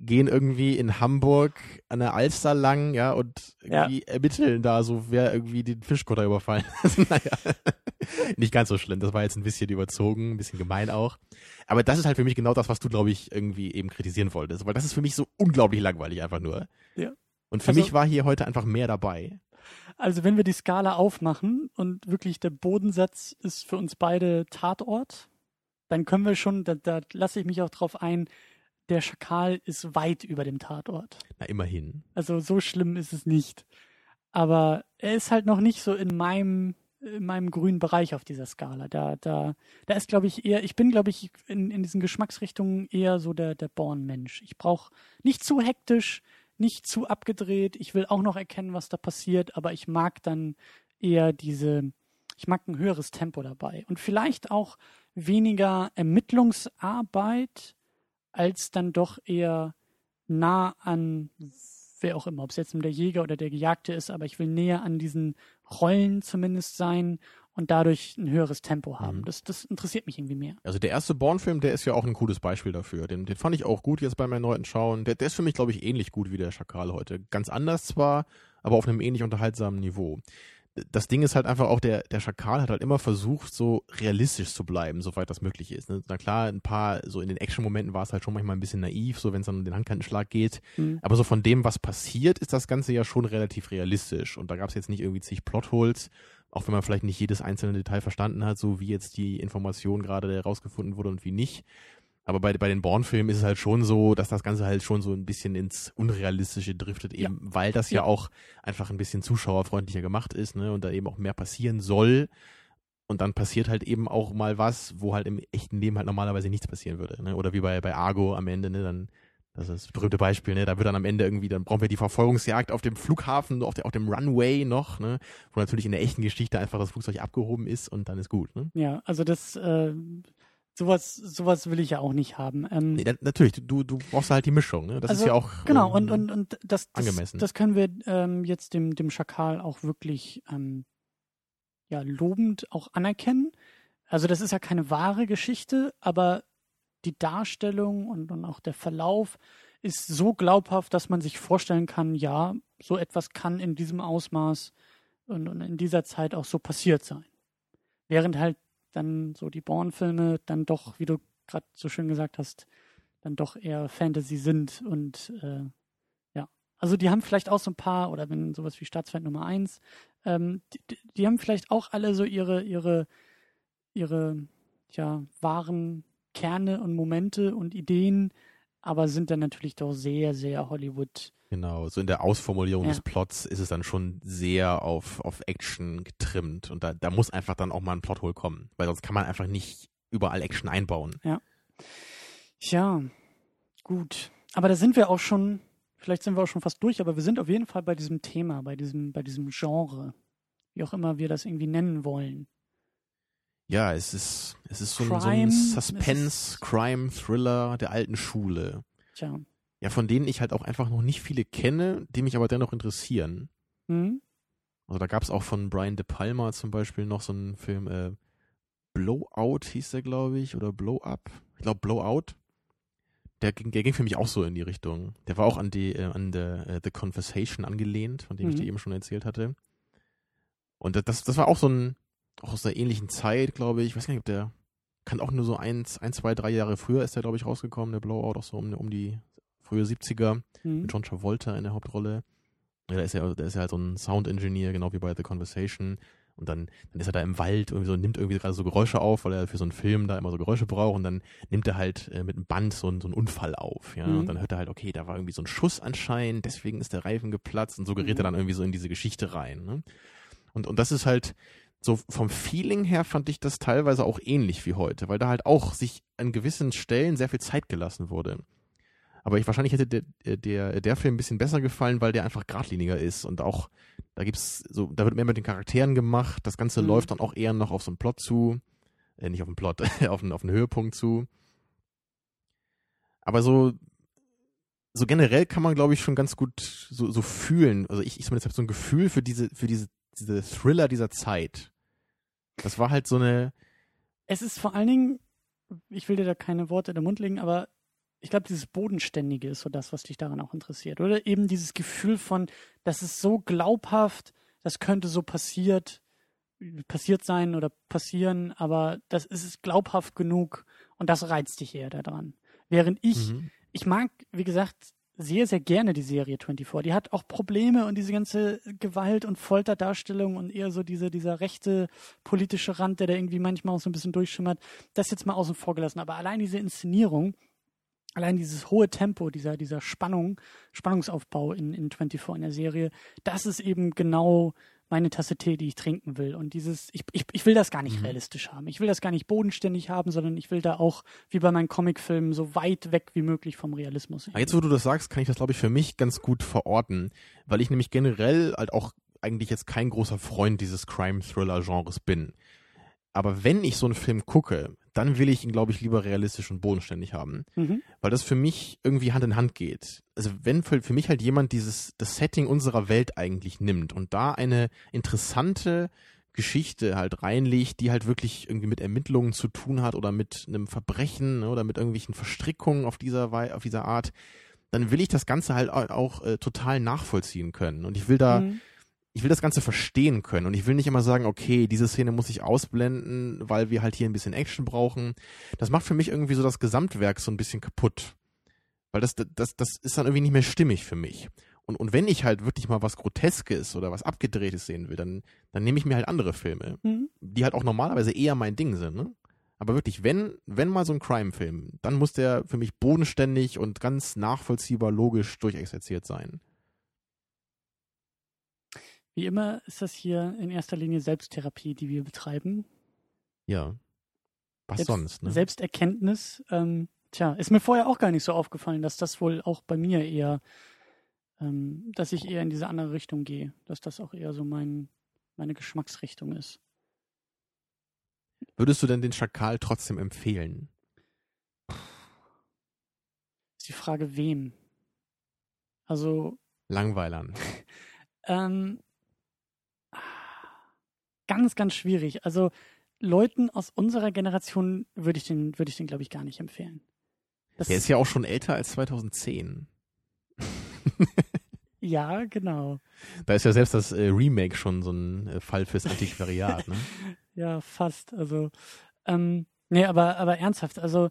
S4: gehen irgendwie in Hamburg an der Alster lang, ja, und irgendwie
S3: Ja.
S4: ermitteln da so, wer irgendwie den Fischkutter überfallen hat. naja, nicht ganz so schlimm. Das war jetzt ein bisschen überzogen, ein bisschen gemein auch. Aber das ist halt für mich genau das, was du, glaube ich, irgendwie eben kritisieren wolltest. Weil das ist für mich so unglaublich langweilig einfach nur.
S3: Ja.
S4: Und für
S3: Also-
S4: mich war hier heute einfach mehr dabei.
S3: Also wenn wir die Skala aufmachen und wirklich der Bodensatz ist für uns beide Tatort, dann können wir schon, da, da lasse ich mich auch drauf ein, der Schakal ist weit über dem Tatort.
S4: Na, immerhin.
S3: Also so schlimm ist es nicht. Aber er ist halt noch nicht so in meinem, in meinem grünen Bereich auf dieser Skala. Da, da, da ist, glaube ich, eher, ich bin, glaube ich, in, in diesen Geschmacksrichtungen eher so der, der Born-Mensch. Ich brauche nicht zu hektisch, nicht zu abgedreht. Ich will auch noch erkennen, was da passiert, aber ich mag dann eher diese, ich mag ein höheres Tempo dabei. Und vielleicht auch weniger Ermittlungsarbeit, als dann doch eher nah an wer auch immer, ob es jetzt nur der Jäger oder der Gejagte ist, aber ich will näher an diesen Rollen zumindest sein und dadurch ein höheres Tempo haben.
S4: Mhm.
S3: Das, das interessiert mich irgendwie mehr.
S4: Also der erste Bourne-Film, der ist ja auch ein cooles Beispiel dafür. Den, den fand ich auch gut jetzt beim erneuten Schauen. Der, der ist für mich, glaube ich, ähnlich gut wie der Schakal heute. Ganz anders zwar, aber auf einem ähnlich unterhaltsamen Niveau. Das Ding ist halt einfach auch, der, der Schakal hat halt immer versucht, so realistisch zu bleiben, soweit das möglich ist. Ne? Na klar, ein paar, so in den Action-Momenten war es halt schon manchmal ein bisschen naiv, so wenn es dann um den Handkantenschlag geht.
S3: Mhm.
S4: Aber so von dem, was passiert, ist das Ganze ja schon relativ realistisch. Und da gab es jetzt nicht irgendwie zig Plotholes, auch wenn man vielleicht nicht jedes einzelne Detail verstanden hat, so wie jetzt die Information gerade herausgefunden wurde und wie nicht. Aber bei, bei den Bourne-Filmen ist es halt schon so, dass das Ganze halt schon so ein bisschen ins Unrealistische driftet, eben weil das ja.
S3: Ja.
S4: auch einfach ein bisschen zuschauerfreundlicher gemacht ist, ne? Und da eben auch mehr passieren soll. Und dann passiert halt eben auch mal was, wo halt im echten Leben halt normalerweise nichts passieren würde. Ne? Oder wie bei, bei Argo am Ende, ne? Dann, das ist das berühmte Beispiel, ne? Da wird dann am Ende irgendwie, dann brauchen wir die Verfolgungsjagd auf dem Flughafen, auf, der, auf dem Runway noch, ne? Wo natürlich in der echten Geschichte einfach das Flugzeug abgehoben ist und dann ist gut, ne?
S3: Ja, also das, äh, sowas, sowas will ich ja auch nicht haben. Ähm,
S4: Nee, da, natürlich, du, du brauchst halt die Mischung, ne? Das
S3: Also,
S4: ist ja auch.
S3: Genau,
S4: ähm,
S3: und, und, und das, das,
S4: angemessen.
S3: das können wir ähm, jetzt dem, dem Schakal auch wirklich ähm, ja, lobend auch anerkennen. Also das ist ja keine wahre Geschichte, aber die Darstellung und, und auch der Verlauf ist so glaubhaft, dass man sich vorstellen kann, ja, so etwas kann in diesem Ausmaß und, und in dieser Zeit auch so passiert sein. Während halt dann so die Bourne-Filme dann doch, wie du gerade so schön gesagt hast, dann doch eher Fantasy sind und äh, ja. Also die haben vielleicht auch so ein paar, oder wenn sowas wie Staatsfeind Nummer 1, ähm, die, die- haben vielleicht auch alle so ihre, ihre, ihre, ja, wahren Kerne und Momente und Ideen, aber sind dann natürlich doch sehr, sehr Hollywood.
S4: Genau, so in der Ausformulierung
S3: Ja.
S4: des Plots ist es dann schon sehr auf, auf Action getrimmt. Und da, da muss einfach dann auch mal ein Plothole kommen. Weil sonst kann man einfach nicht überall Action einbauen.
S3: Ja, gut. Aber da sind wir auch schon, vielleicht sind wir auch schon fast durch, aber wir sind auf jeden Fall bei diesem Thema, bei diesem, bei diesem Genre. Wie auch immer wir das irgendwie nennen wollen.
S4: Ja, es ist, es ist so ein, so
S3: Crime,
S4: ein Suspense, Crime, Thriller der alten Schule.
S3: Tja.
S4: Ja, von denen ich halt auch einfach noch nicht viele kenne, die mich aber dennoch interessieren.
S3: Hm?
S4: Also da gab es auch von Brian De Palma zum Beispiel noch so einen Film, äh, Blowout hieß der, glaube ich, oder Blow Up. Ich glaube Blowout. Der ging, der ging für mich auch so in die Richtung. Der war auch an die, äh, an der äh, The Conversation angelehnt, von dem ich
S3: Mhm.
S4: dir eben schon erzählt hatte. Und das, das war auch so ein, auch aus einer ähnlichen Zeit, glaube ich. Ich weiß gar nicht, ob der, kann auch nur so eins, ein, zwei, drei Jahre früher ist der, glaube ich, rausgekommen, der Blowout, auch so um, um die frühe 70er
S3: Hm?
S4: mit John Travolta in der Hauptrolle. Ja, der ist ja, der ist ja halt so ein Sound-Engineer, genau wie bei The Conversation. Und dann, dann ist er da im Wald irgendwie so, nimmt irgendwie gerade so Geräusche auf, weil er für so einen Film da immer so Geräusche braucht. Und dann nimmt er halt äh, mit einem Band so, einen- so einen Unfall auf. Ja,
S3: Mhm.
S4: und dann hört er halt, okay, da war irgendwie so ein Schuss anscheinend, deswegen ist der Reifen geplatzt und so gerät
S3: Mhm.
S4: er dann irgendwie so in diese Geschichte rein. Ne? Und, und das ist halt so vom Feeling her fand ich das teilweise auch ähnlich wie heute, weil da halt auch sich an gewissen Stellen sehr viel Zeit gelassen wurde. Aber ich wahrscheinlich hätte der, der, der Film ein bisschen besser gefallen, weil der einfach geradliniger ist und auch, da gibt's so, da wird mehr mit den Charakteren gemacht, das Ganze
S3: Mhm.
S4: läuft dann auch eher noch auf so einen Plot zu, äh, nicht auf einen Plot, auf einen, auf einen Höhepunkt zu. Aber so, so generell kann man, glaube ich, schon ganz gut so, so fühlen, also ich, ich zumindest habe so ein Gefühl für diese, für diese, diese Thriller dieser Zeit. Das war halt so eine,
S3: Es ist vor allen Dingen, ich will dir da keine Worte in den Mund legen, aber ich glaube, dieses Bodenständige ist so das, was dich daran auch interessiert. Oder eben dieses Gefühl von, das ist so glaubhaft, das könnte so passiert, passiert sein oder passieren, aber das ist glaubhaft genug und das reizt dich eher daran. Während ich, mhm. ich mag, wie gesagt, sehr, sehr gerne die Serie 24. Die hat auch Probleme und diese ganze Gewalt- und Folterdarstellung und eher so diese, dieser rechte politische Rand, der da irgendwie manchmal auch so ein bisschen durchschimmert. Das jetzt mal außen vor gelassen. Aber allein diese Inszenierung, allein dieses hohe Tempo, dieser, dieser Spannung, Spannungsaufbau in, in 24 in der Serie, das ist eben genau meine Tasse Tee, die ich trinken will. Und dieses, ich, ich, ich will das gar nicht mhm. realistisch haben. Ich will das gar nicht bodenständig haben, sondern ich will da auch, wie bei meinen Comicfilmen, so weit weg wie möglich vom Realismus.
S4: Jetzt, wo du das sagst, kann ich das, glaube ich, für mich ganz gut verorten, weil ich nämlich generell halt auch eigentlich jetzt kein großer Freund dieses Crime-Thriller-Genres bin. Aber wenn ich so einen Film gucke, dann will ich ihn, glaube ich, lieber realistisch und bodenständig haben. Mhm. Weil das für mich irgendwie Hand in Hand geht. Also wenn für, für mich halt jemand dieses, das Setting unserer Welt eigentlich nimmt und da eine interessante Geschichte halt reinlegt, die halt wirklich irgendwie mit Ermittlungen zu tun hat oder mit einem Verbrechen oder mit irgendwelchen Verstrickungen auf dieser, auf dieser Art, dann will ich das Ganze halt auch, auch äh, total nachvollziehen können. Und ich will da, mhm ich will das Ganze verstehen können und ich will nicht immer sagen, okay, diese Szene muss ich ausblenden, weil wir halt hier ein bisschen Action brauchen. Das macht für mich irgendwie so das Gesamtwerk so ein bisschen kaputt. Weil das, das, das ist dann irgendwie nicht mehr stimmig für mich. Und, und wenn ich halt wirklich mal was Groteskes oder was Abgedrehtes sehen will, dann, dann nehme ich mir halt andere Filme, mhm. die halt auch normalerweise eher mein Ding sind, ne? Aber wirklich, wenn, wenn mal so ein Crime-Film, dann muss der für mich bodenständig und ganz nachvollziehbar logisch durchexerziert sein.
S3: Wie immer ist das hier in erster Linie Selbsttherapie, die wir betreiben.
S4: Ja. Was
S3: Selbst,
S4: sonst, ne?
S3: Selbsterkenntnis. Ähm, tja, ist mir vorher auch gar nicht so aufgefallen, dass das wohl auch bei mir eher, ähm, dass ich eher in diese andere Richtung gehe. Dass das auch eher so mein, meine Geschmacksrichtung ist.
S4: Würdest du denn den Schakal trotzdem empfehlen?
S3: Ist die Frage, wem? Also.
S4: Langweilern.
S3: ähm, ganz, ganz schwierig. Also Leuten aus unserer Generation würde ich den, würde ich den, glaube ich, gar nicht empfehlen.
S4: Das Der ist ja auch schon älter als 2010.
S3: ja, genau.
S4: Da ist ja selbst das äh, Remake schon so ein äh, Fall fürs Antiquariat, ne?
S3: ja, fast. Also, ähm, nee, aber, aber ernsthaft, also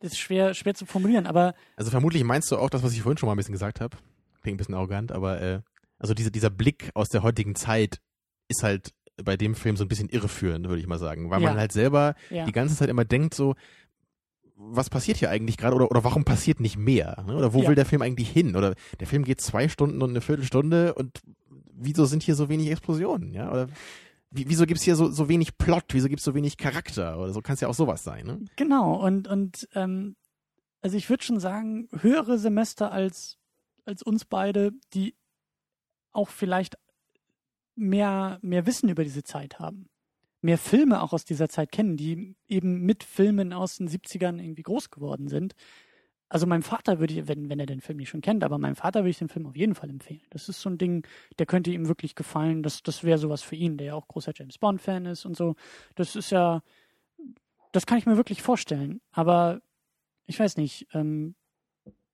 S3: das ist schwer, schwer zu formulieren, aber.
S4: Also vermutlich meinst du auch das, was ich vorhin schon mal ein bisschen gesagt habe. Klingt ein bisschen arrogant, aber äh, also diese, dieser Blick aus der heutigen Zeit ist halt bei dem Film so ein bisschen irreführend, würde ich mal sagen. Weil ja. man halt selber ja. die ganze Zeit immer denkt so, was passiert hier eigentlich gerade oder, oder warum passiert nicht mehr? Ne? Oder wo ja. will der Film eigentlich hin? Oder der Film geht zwei Stunden und eine Viertelstunde und wieso sind hier so wenig Explosionen? Ja? Oder wieso gibt es hier so, so wenig Plot? Wieso gibt es so wenig Charakter? Oder so kann es ja auch sowas sein. Ne?
S3: Genau, und, und ähm, also ich würde schon sagen, höhere Semester als, als uns beide, die auch vielleicht mehr, mehr Wissen über diese Zeit haben. Mehr Filme auch aus dieser Zeit kennen, die eben mit Filmen aus den 70ern irgendwie groß geworden sind. Also meinem Vater würde ich, wenn, wenn er den Film nicht schon kennt, aber meinem Vater würde ich den Film auf jeden Fall empfehlen. Das ist so ein Ding, der könnte ihm wirklich gefallen. Das, das wäre sowas für ihn, der ja auch großer James Bond-Fan ist und so. Das ist ja, das kann ich mir wirklich vorstellen. Aber ich weiß nicht, ähm,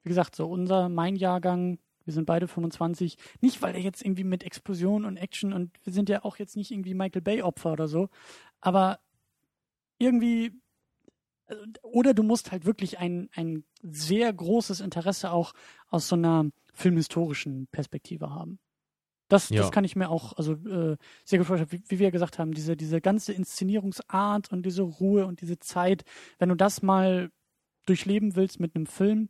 S3: wie gesagt, so unser, mein Jahrgang, wir sind beide 25. Nicht, weil er jetzt irgendwie mit Explosion und Action und wir sind ja auch jetzt nicht irgendwie Michael Bay-Opfer oder so. Aber irgendwie, also, oder du musst halt wirklich ein, ein sehr großes Interesse auch aus so einer filmhistorischen Perspektive haben. Das, ja. das kann ich mir auch also äh, sehr gut vorstellen, wie, wie wir gesagt haben, diese, diese ganze Inszenierungsart und diese Ruhe und diese Zeit, wenn du das mal durchleben willst mit einem Film,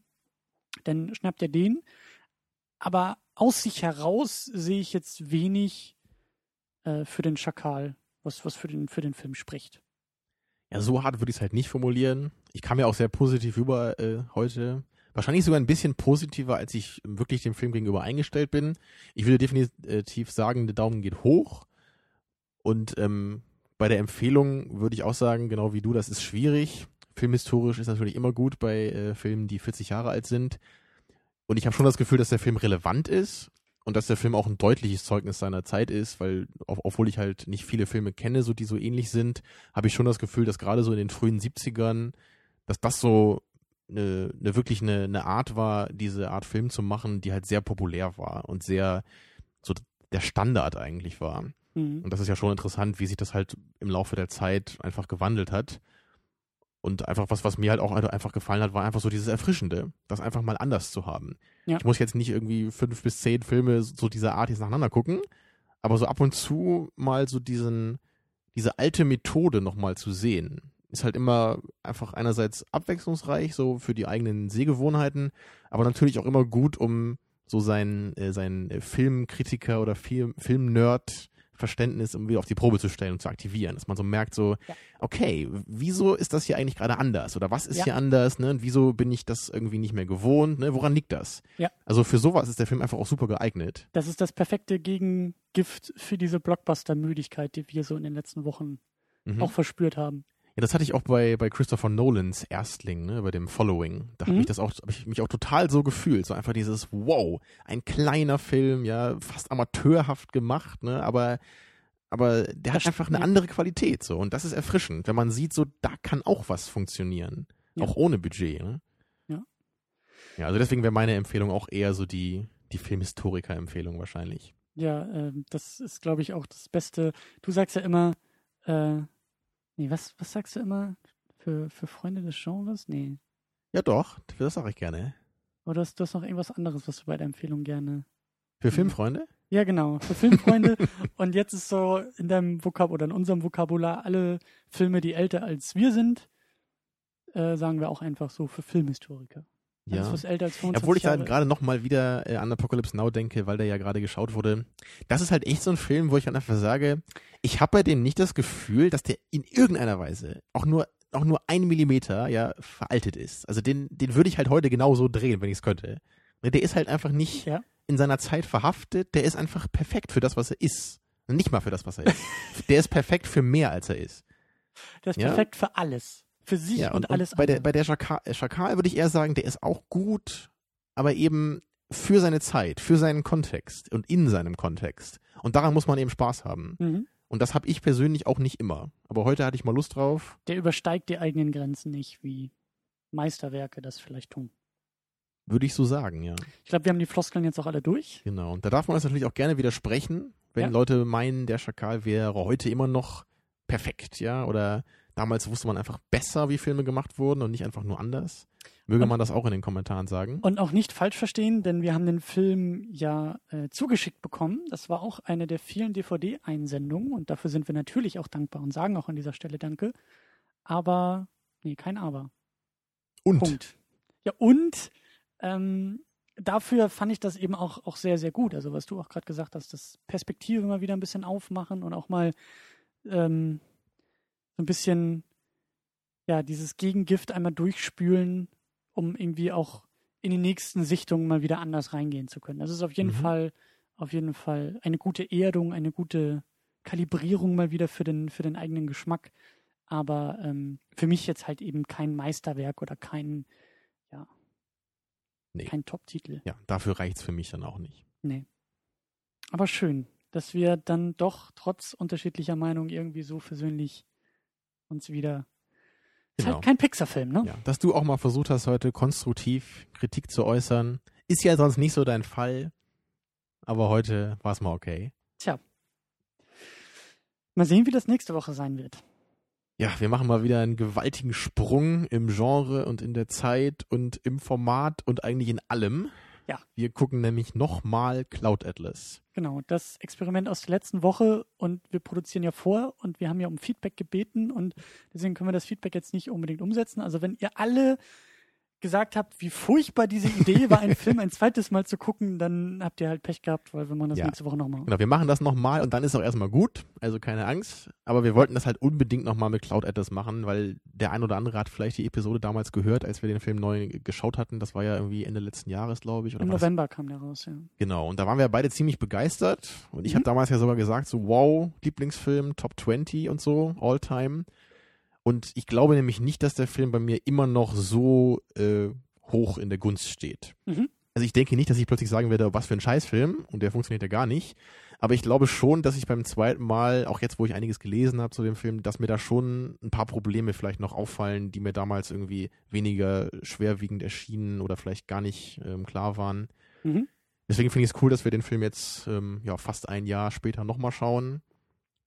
S3: dann schnappt er den aber aus sich heraus sehe ich jetzt wenig äh, für den Schakal, was, was für, den, für den Film spricht.
S4: Ja, so hart würde ich es halt nicht formulieren. Ich kam ja auch sehr positiv über äh, heute. Wahrscheinlich sogar ein bisschen positiver, als ich wirklich dem Film gegenüber eingestellt bin. Ich würde definitiv sagen, der Daumen geht hoch. Und ähm, bei der Empfehlung würde ich auch sagen, genau wie du, das ist schwierig. Filmhistorisch ist natürlich immer gut bei äh, Filmen, die 40 Jahre alt sind. Und ich habe schon das Gefühl, dass der Film relevant ist und dass der Film auch ein deutliches Zeugnis seiner Zeit ist, weil, obwohl ich halt nicht viele Filme kenne, so die so ähnlich sind, habe ich schon das Gefühl, dass gerade so in den frühen 70ern dass das so eine, eine wirklich eine, eine Art war, diese Art Film zu machen, die halt sehr populär war und sehr so der Standard eigentlich war.
S3: Mhm.
S4: Und das ist ja schon interessant, wie sich das halt im Laufe der Zeit einfach gewandelt hat. Und einfach was, was mir halt auch einfach gefallen hat, war einfach so dieses Erfrischende, das einfach mal anders zu haben.
S3: Ja.
S4: Ich muss jetzt nicht irgendwie fünf bis zehn Filme so dieser Art jetzt nacheinander gucken, aber so ab und zu mal so diesen, diese alte Methode nochmal zu sehen, ist halt immer einfach einerseits abwechslungsreich, so für die eigenen Sehgewohnheiten, aber natürlich auch immer gut, um so sein, äh, sein Filmkritiker oder Film, Filmnerd Verständnis, um wieder auf die Probe zu stellen und zu aktivieren. Dass man so merkt, so,
S3: Ja.
S4: okay, wieso ist das hier eigentlich gerade anders? Oder was ist
S3: Ja.
S4: hier anders? Ne? Und wieso bin ich das irgendwie nicht mehr gewohnt? Ne? Woran liegt das?
S3: Ja.
S4: Also für sowas ist der Film einfach auch super geeignet.
S3: Das ist das perfekte Gegengift für diese Blockbuster-Müdigkeit, die wir so in den letzten Wochen
S4: Mhm.
S3: auch verspürt haben.
S4: Ja, das hatte ich auch bei, bei Christopher Nolans Erstling, ne, bei dem Following. Da
S3: Mhm.
S4: habe ich das auch, habe ich mich auch total so gefühlt. So einfach dieses, wow, ein kleiner Film, ja, fast amateurhaft gemacht, ne, aber, aber der hat
S3: Das
S4: einfach eine andere Qualität, so. Und das ist erfrischend, wenn man sieht, so, da kann auch was funktionieren.
S3: Ja.
S4: Auch ohne Budget, ne.
S3: Ja.
S4: Ja, also deswegen wäre meine Empfehlung auch eher so die, die Filmhistoriker-Empfehlung wahrscheinlich.
S3: Ja, ähm, das ist, glaube ich, auch das Beste. Du sagst ja immer, äh, nee, was, was sagst du immer? Für, für Freunde des Genres? Nee.
S4: Ja, doch, das sage ich gerne.
S3: Oder hast du hast noch irgendwas anderes, was du bei der Empfehlung gerne.
S4: Für
S3: Mhm.
S4: Filmfreunde?
S3: Ja, genau, für Filmfreunde. und jetzt ist so in deinem Vokab oder in unserem Vokabular alle Filme, die älter als wir sind, äh, sagen wir auch einfach so für Filmhistoriker.
S4: Ja.
S3: was älter als 25
S4: Obwohl ich da gerade noch mal wieder äh, an Apocalypse Now denke, weil der ja gerade geschaut wurde. Das ist halt echt so ein Film, wo ich dann einfach sage, ich habe bei dem nicht das Gefühl, dass der in irgendeiner Weise auch nur auch nur ein Millimeter ja veraltet ist. Also den den würde ich halt heute genauso drehen, wenn ich es könnte. Der ist halt einfach nicht
S3: Ja.
S4: in seiner Zeit verhaftet. Der ist einfach perfekt für das, was er ist. Nicht mal für das, was er ist. der ist perfekt für mehr, als er ist.
S3: Der ist
S4: Ja.
S3: perfekt für alles. Für sich
S4: Ja,
S3: und, alles
S4: bei der,
S3: andere.
S4: bei der Schakal, äh, Schakal würde ich eher sagen, der ist auch gut, aber eben für seine Zeit, für seinen Kontext und in seinem Kontext. Und daran muss man eben Spaß haben.
S3: mhm.
S4: Und das habe ich persönlich auch nicht immer. Aber heute hatte ich mal Lust drauf.
S3: Der übersteigt die eigenen Grenzen nicht, wie Meisterwerke das vielleicht tun.
S4: Würde ich so sagen, ja.
S3: Ich glaube, wir haben die Floskeln jetzt auch alle durch.
S4: Genau. Und da darf man uns natürlich auch gerne widersprechen, wenn
S3: Ja.
S4: Leute meinen, der Schakal wäre heute immer noch perfekt, ja. Oder damals wusste man einfach besser, wie Filme gemacht wurden und nicht einfach nur anders. Möge
S3: Und-
S4: man das auch in den Kommentaren sagen.
S3: Und auch nicht falsch verstehen, denn wir haben den Film ja äh, zugeschickt bekommen. Das war auch eine der vielen DVD-Einsendungen und dafür sind wir natürlich auch dankbar und sagen auch an dieser Stelle Danke. Aber, nee, kein Aber.
S4: Und
S3: Punkt. Ja, und ähm, dafür fand ich das eben auch, auch sehr, sehr gut. Also, was du auch gerade gesagt hast, das Perspektive mal wieder ein bisschen aufmachen und auch mal ähm, so ein bisschen, ja, dieses Gegengift einmal durchspülen, um irgendwie auch in die nächsten Sichtungen mal wieder anders reingehen zu können. Das ist auf jeden
S4: Mhm.
S3: Fall, auf jeden Fall eine gute Erdung, eine gute Kalibrierung mal wieder für den, für den eigenen Geschmack. Aber ähm, für mich jetzt halt eben kein Meisterwerk oder kein, ja,
S4: Nee.
S3: kein Top-Titel.
S4: ja, dafür reicht's für mich dann auch nicht.
S3: Nee. Aber schön, dass wir dann doch trotz unterschiedlicher Meinung irgendwie so versöhnlich uns wieder. Ist
S4: Genau.
S3: halt kein Pixar-Film, ne?
S4: Ja, dass du auch mal versucht hast, heute konstruktiv Kritik zu äußern, ist ja sonst nicht so dein Fall. Aber heute war es mal okay.
S3: Tja. Mal sehen, wie das nächste Woche sein wird.
S4: Ja, wir machen mal wieder einen gewaltigen Sprung im Genre und in der Zeit und im Format und eigentlich in allem.
S3: Ja.
S4: Wir gucken nämlich nochmal Cloud Atlas.
S3: Genau, das Experiment aus der letzten Woche und wir produzieren ja vor und wir haben ja um Feedback gebeten und deswegen können wir das Feedback jetzt nicht unbedingt umsetzen. Also wenn ihr alle gesagt habt, wie furchtbar diese Idee war, einen Film ein zweites Mal zu gucken, dann habt ihr halt Pech gehabt, weil wir machen das
S4: Ja.
S3: nächste Woche nochmal.
S4: Genau, wir machen das nochmal und dann ist auch erstmal gut. Also keine Angst. Aber wir wollten das halt unbedingt nochmal mit Cloud Atlas machen, weil der ein oder andere hat vielleicht die Episode damals gehört, als wir den Film neu geschaut hatten. Das war ja irgendwie Ende letzten Jahres, glaube ich.
S3: Im
S4: war das
S3: November kam der raus, ja.
S4: Genau, und da waren wir beide ziemlich begeistert. Und ich
S3: Mhm.
S4: habe damals ja sogar gesagt, so wow, Lieblingsfilm, Top 20 und so, all time. Und ich glaube nämlich nicht, dass der Film bei mir immer noch so äh, hoch in der Gunst steht.
S3: Mhm.
S4: also ich denke nicht, dass ich plötzlich sagen werde, was für ein Scheißfilm und der funktioniert ja gar nicht. Aber ich glaube schon, dass ich beim zweiten Mal, auch jetzt, wo ich einiges gelesen habe zu dem Film, dass mir da schon ein paar Probleme vielleicht noch auffallen, die mir damals irgendwie weniger schwerwiegend erschienen oder vielleicht gar nicht ähm, klar waren.
S3: Mhm.
S4: Deswegen finde ich es cool, dass wir den Film jetzt ähm, ja fast ein Jahr später nochmal schauen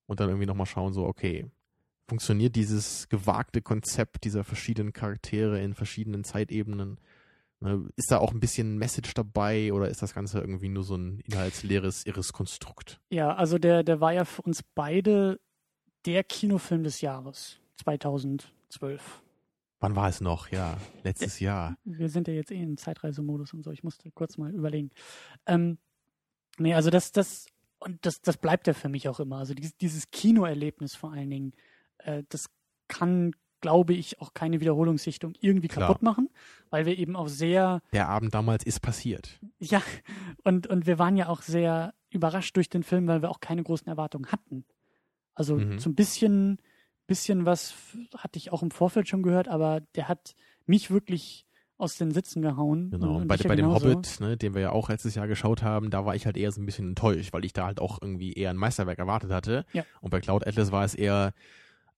S4: und dann irgendwie nochmal schauen, so, okay, funktioniert dieses gewagte Konzept dieser verschiedenen Charaktere in verschiedenen Zeitebenen? Ne, Ist da auch ein bisschen Message dabei oder ist das Ganze irgendwie nur so ein inhaltsleeres, irres Konstrukt?
S3: Ja, also der, der war ja für uns beide der Kinofilm des Jahres 2012.
S4: Wann war es noch? Ja, letztes Jahr.
S3: Wir sind ja jetzt eh im Zeitreisemodus und so. Ich musste kurz mal überlegen. Ähm, nee, also das, das, und das, das bleibt ja für mich auch immer. Also dieses, dieses Kinoerlebnis vor allen Dingen, äh, das kann, glaube ich, auch keine Wiederholungssichtung irgendwie
S4: Klar.
S3: kaputt machen, weil wir eben auch sehr,
S4: Der Abend damals ist passiert.
S3: ja, und, und wir waren ja auch sehr überrascht durch den Film, weil wir auch keine großen Erwartungen hatten. Also
S4: Mhm.
S3: so ein bisschen, bisschen was hatte ich auch im Vorfeld schon gehört, aber der hat mich wirklich aus den Sitzen gehauen.
S4: Genau.
S3: Und,
S4: bei,
S3: ja
S4: bei dem. Hobbit, ne, den wir ja auch letztes Jahr geschaut haben, da war ich halt eher so ein bisschen enttäuscht, weil ich da halt auch irgendwie eher ein Meisterwerk erwartet hatte.
S3: Ja.
S4: Und bei Cloud Atlas war es eher,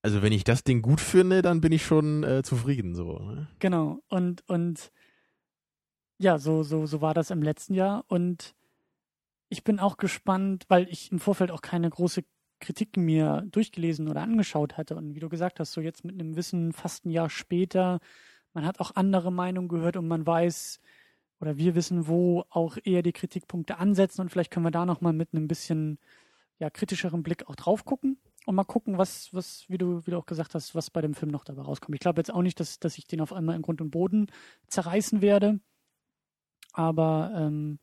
S4: also wenn ich das Ding gut finde, dann bin ich schon äh, zufrieden so. Ne?
S3: Genau. Und, und ja, so, so, so war das im letzten Jahr. Und ich bin auch gespannt, weil ich im Vorfeld auch keine große Kritik mir durchgelesen oder angeschaut hatte. Und wie du gesagt hast, so jetzt mit einem Wissen fast ein Jahr später, man hat auch andere Meinungen gehört und man weiß oder wir wissen, wo auch eher die Kritikpunkte ansetzen und vielleicht können wir da nochmal mit einem bisschen ja, kritischeren Blick auch drauf gucken und mal gucken, was, was, wie du, wie du auch gesagt hast, was bei dem Film noch dabei rauskommt. Ich glaube jetzt auch nicht, dass, dass ich den auf einmal in Grund und Boden zerreißen werde. Aber ähm,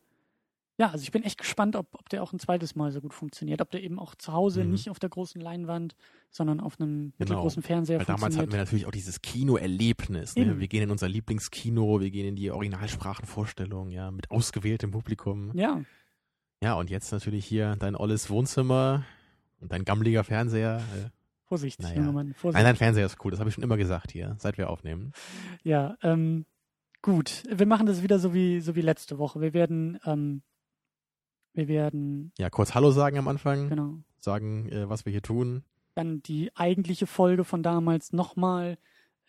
S3: ja, also ich bin echt gespannt, ob, ob der auch ein zweites Mal so gut funktioniert. Ob der eben auch zu Hause
S4: Mhm.
S3: nicht auf der großen Leinwand, sondern auf einem
S4: Genau.
S3: mittelgroßen Fernseher
S4: Weil damals hatten
S3: funktioniert.
S4: wir natürlich auch dieses Kinoerlebnis. Ne? Wir gehen in unser Lieblingskino, wir gehen in die Originalsprachenvorstellung, ja, mit ausgewähltem Publikum.
S3: ja,
S4: Ja, und jetzt natürlich hier dein olles Wohnzimmer und dein gammeliger Fernseher. Äh,
S3: Vorsicht,
S4: Naja.
S3: junger Mann, Vorsicht.
S4: Nein, dein Fernseher ist cool, das habe ich schon immer gesagt hier, seit wir aufnehmen.
S3: Ja, ähm, gut. Wir machen das wieder so wie, so wie letzte Woche. Wir werden, ähm, wir werden,
S4: Ja, kurz Hallo sagen am Anfang,
S3: genau,
S4: sagen, äh, was wir hier tun.
S3: dann die eigentliche Folge von damals nochmal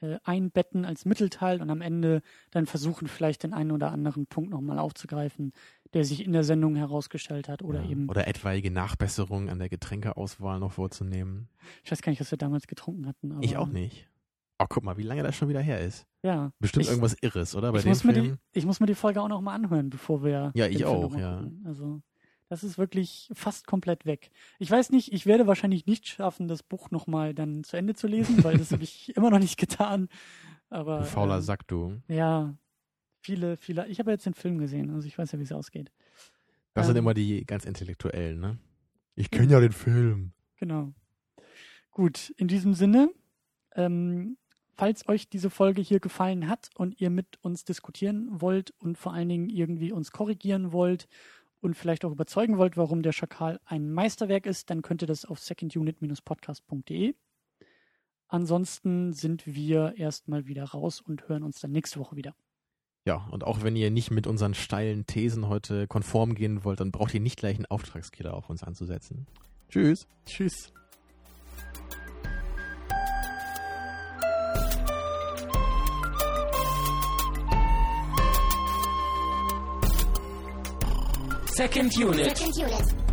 S3: äh, einbetten als Mittelteil und am Ende dann versuchen, vielleicht den einen oder anderen Punkt nochmal aufzugreifen, der sich in der Sendung herausgestellt hat oder
S4: ja,
S3: eben,
S4: oder etwaige Nachbesserungen an der Getränkeauswahl noch vorzunehmen.
S3: ich weiß gar nicht, was wir damals getrunken hatten.
S4: Ich auch nicht. Oh, guck mal, wie lange das schon wieder her ist.
S3: Ja.
S4: Bestimmt
S3: Ich-
S4: irgendwas Irres, oder? Bei
S3: Ich
S4: dem
S3: muss, mir die, ich muss mir die Folge auch nochmal anhören, bevor wir.
S4: Ja, ich auch, ja.
S3: Also, das ist wirklich fast komplett weg. Ich weiß nicht, ich werde wahrscheinlich nicht schaffen, das Buch nochmal dann zu Ende zu lesen, weil das habe ich immer noch nicht getan. Aber.
S4: Du fauler
S3: ähm,
S4: Sack, du.
S3: Ja, viele, viele. Ich habe jetzt den Film gesehen, also ich weiß ja, wie es ausgeht.
S4: Das sind
S3: ähm,
S4: immer die ganz Intellektuellen, ne? Ich kenne ja den Film.
S3: Genau. Gut, in diesem Sinne, ähm, falls euch diese Folge hier gefallen hat und ihr mit uns diskutieren wollt und vor allen Dingen irgendwie uns korrigieren wollt und vielleicht auch überzeugen wollt, warum der Schakal ein Meisterwerk ist, dann könnt ihr das auf secondunit-podcast.de. Ansonsten sind wir erstmal wieder raus und hören uns dann nächste Woche wieder.
S4: Ja, und auch wenn ihr nicht mit unseren steilen Thesen heute konform gehen wollt, dann braucht ihr nicht gleich einen Auftragskiller auf uns anzusetzen. Tschüss.
S3: Tschüss.
S1: Second Unit.
S2: Second unit.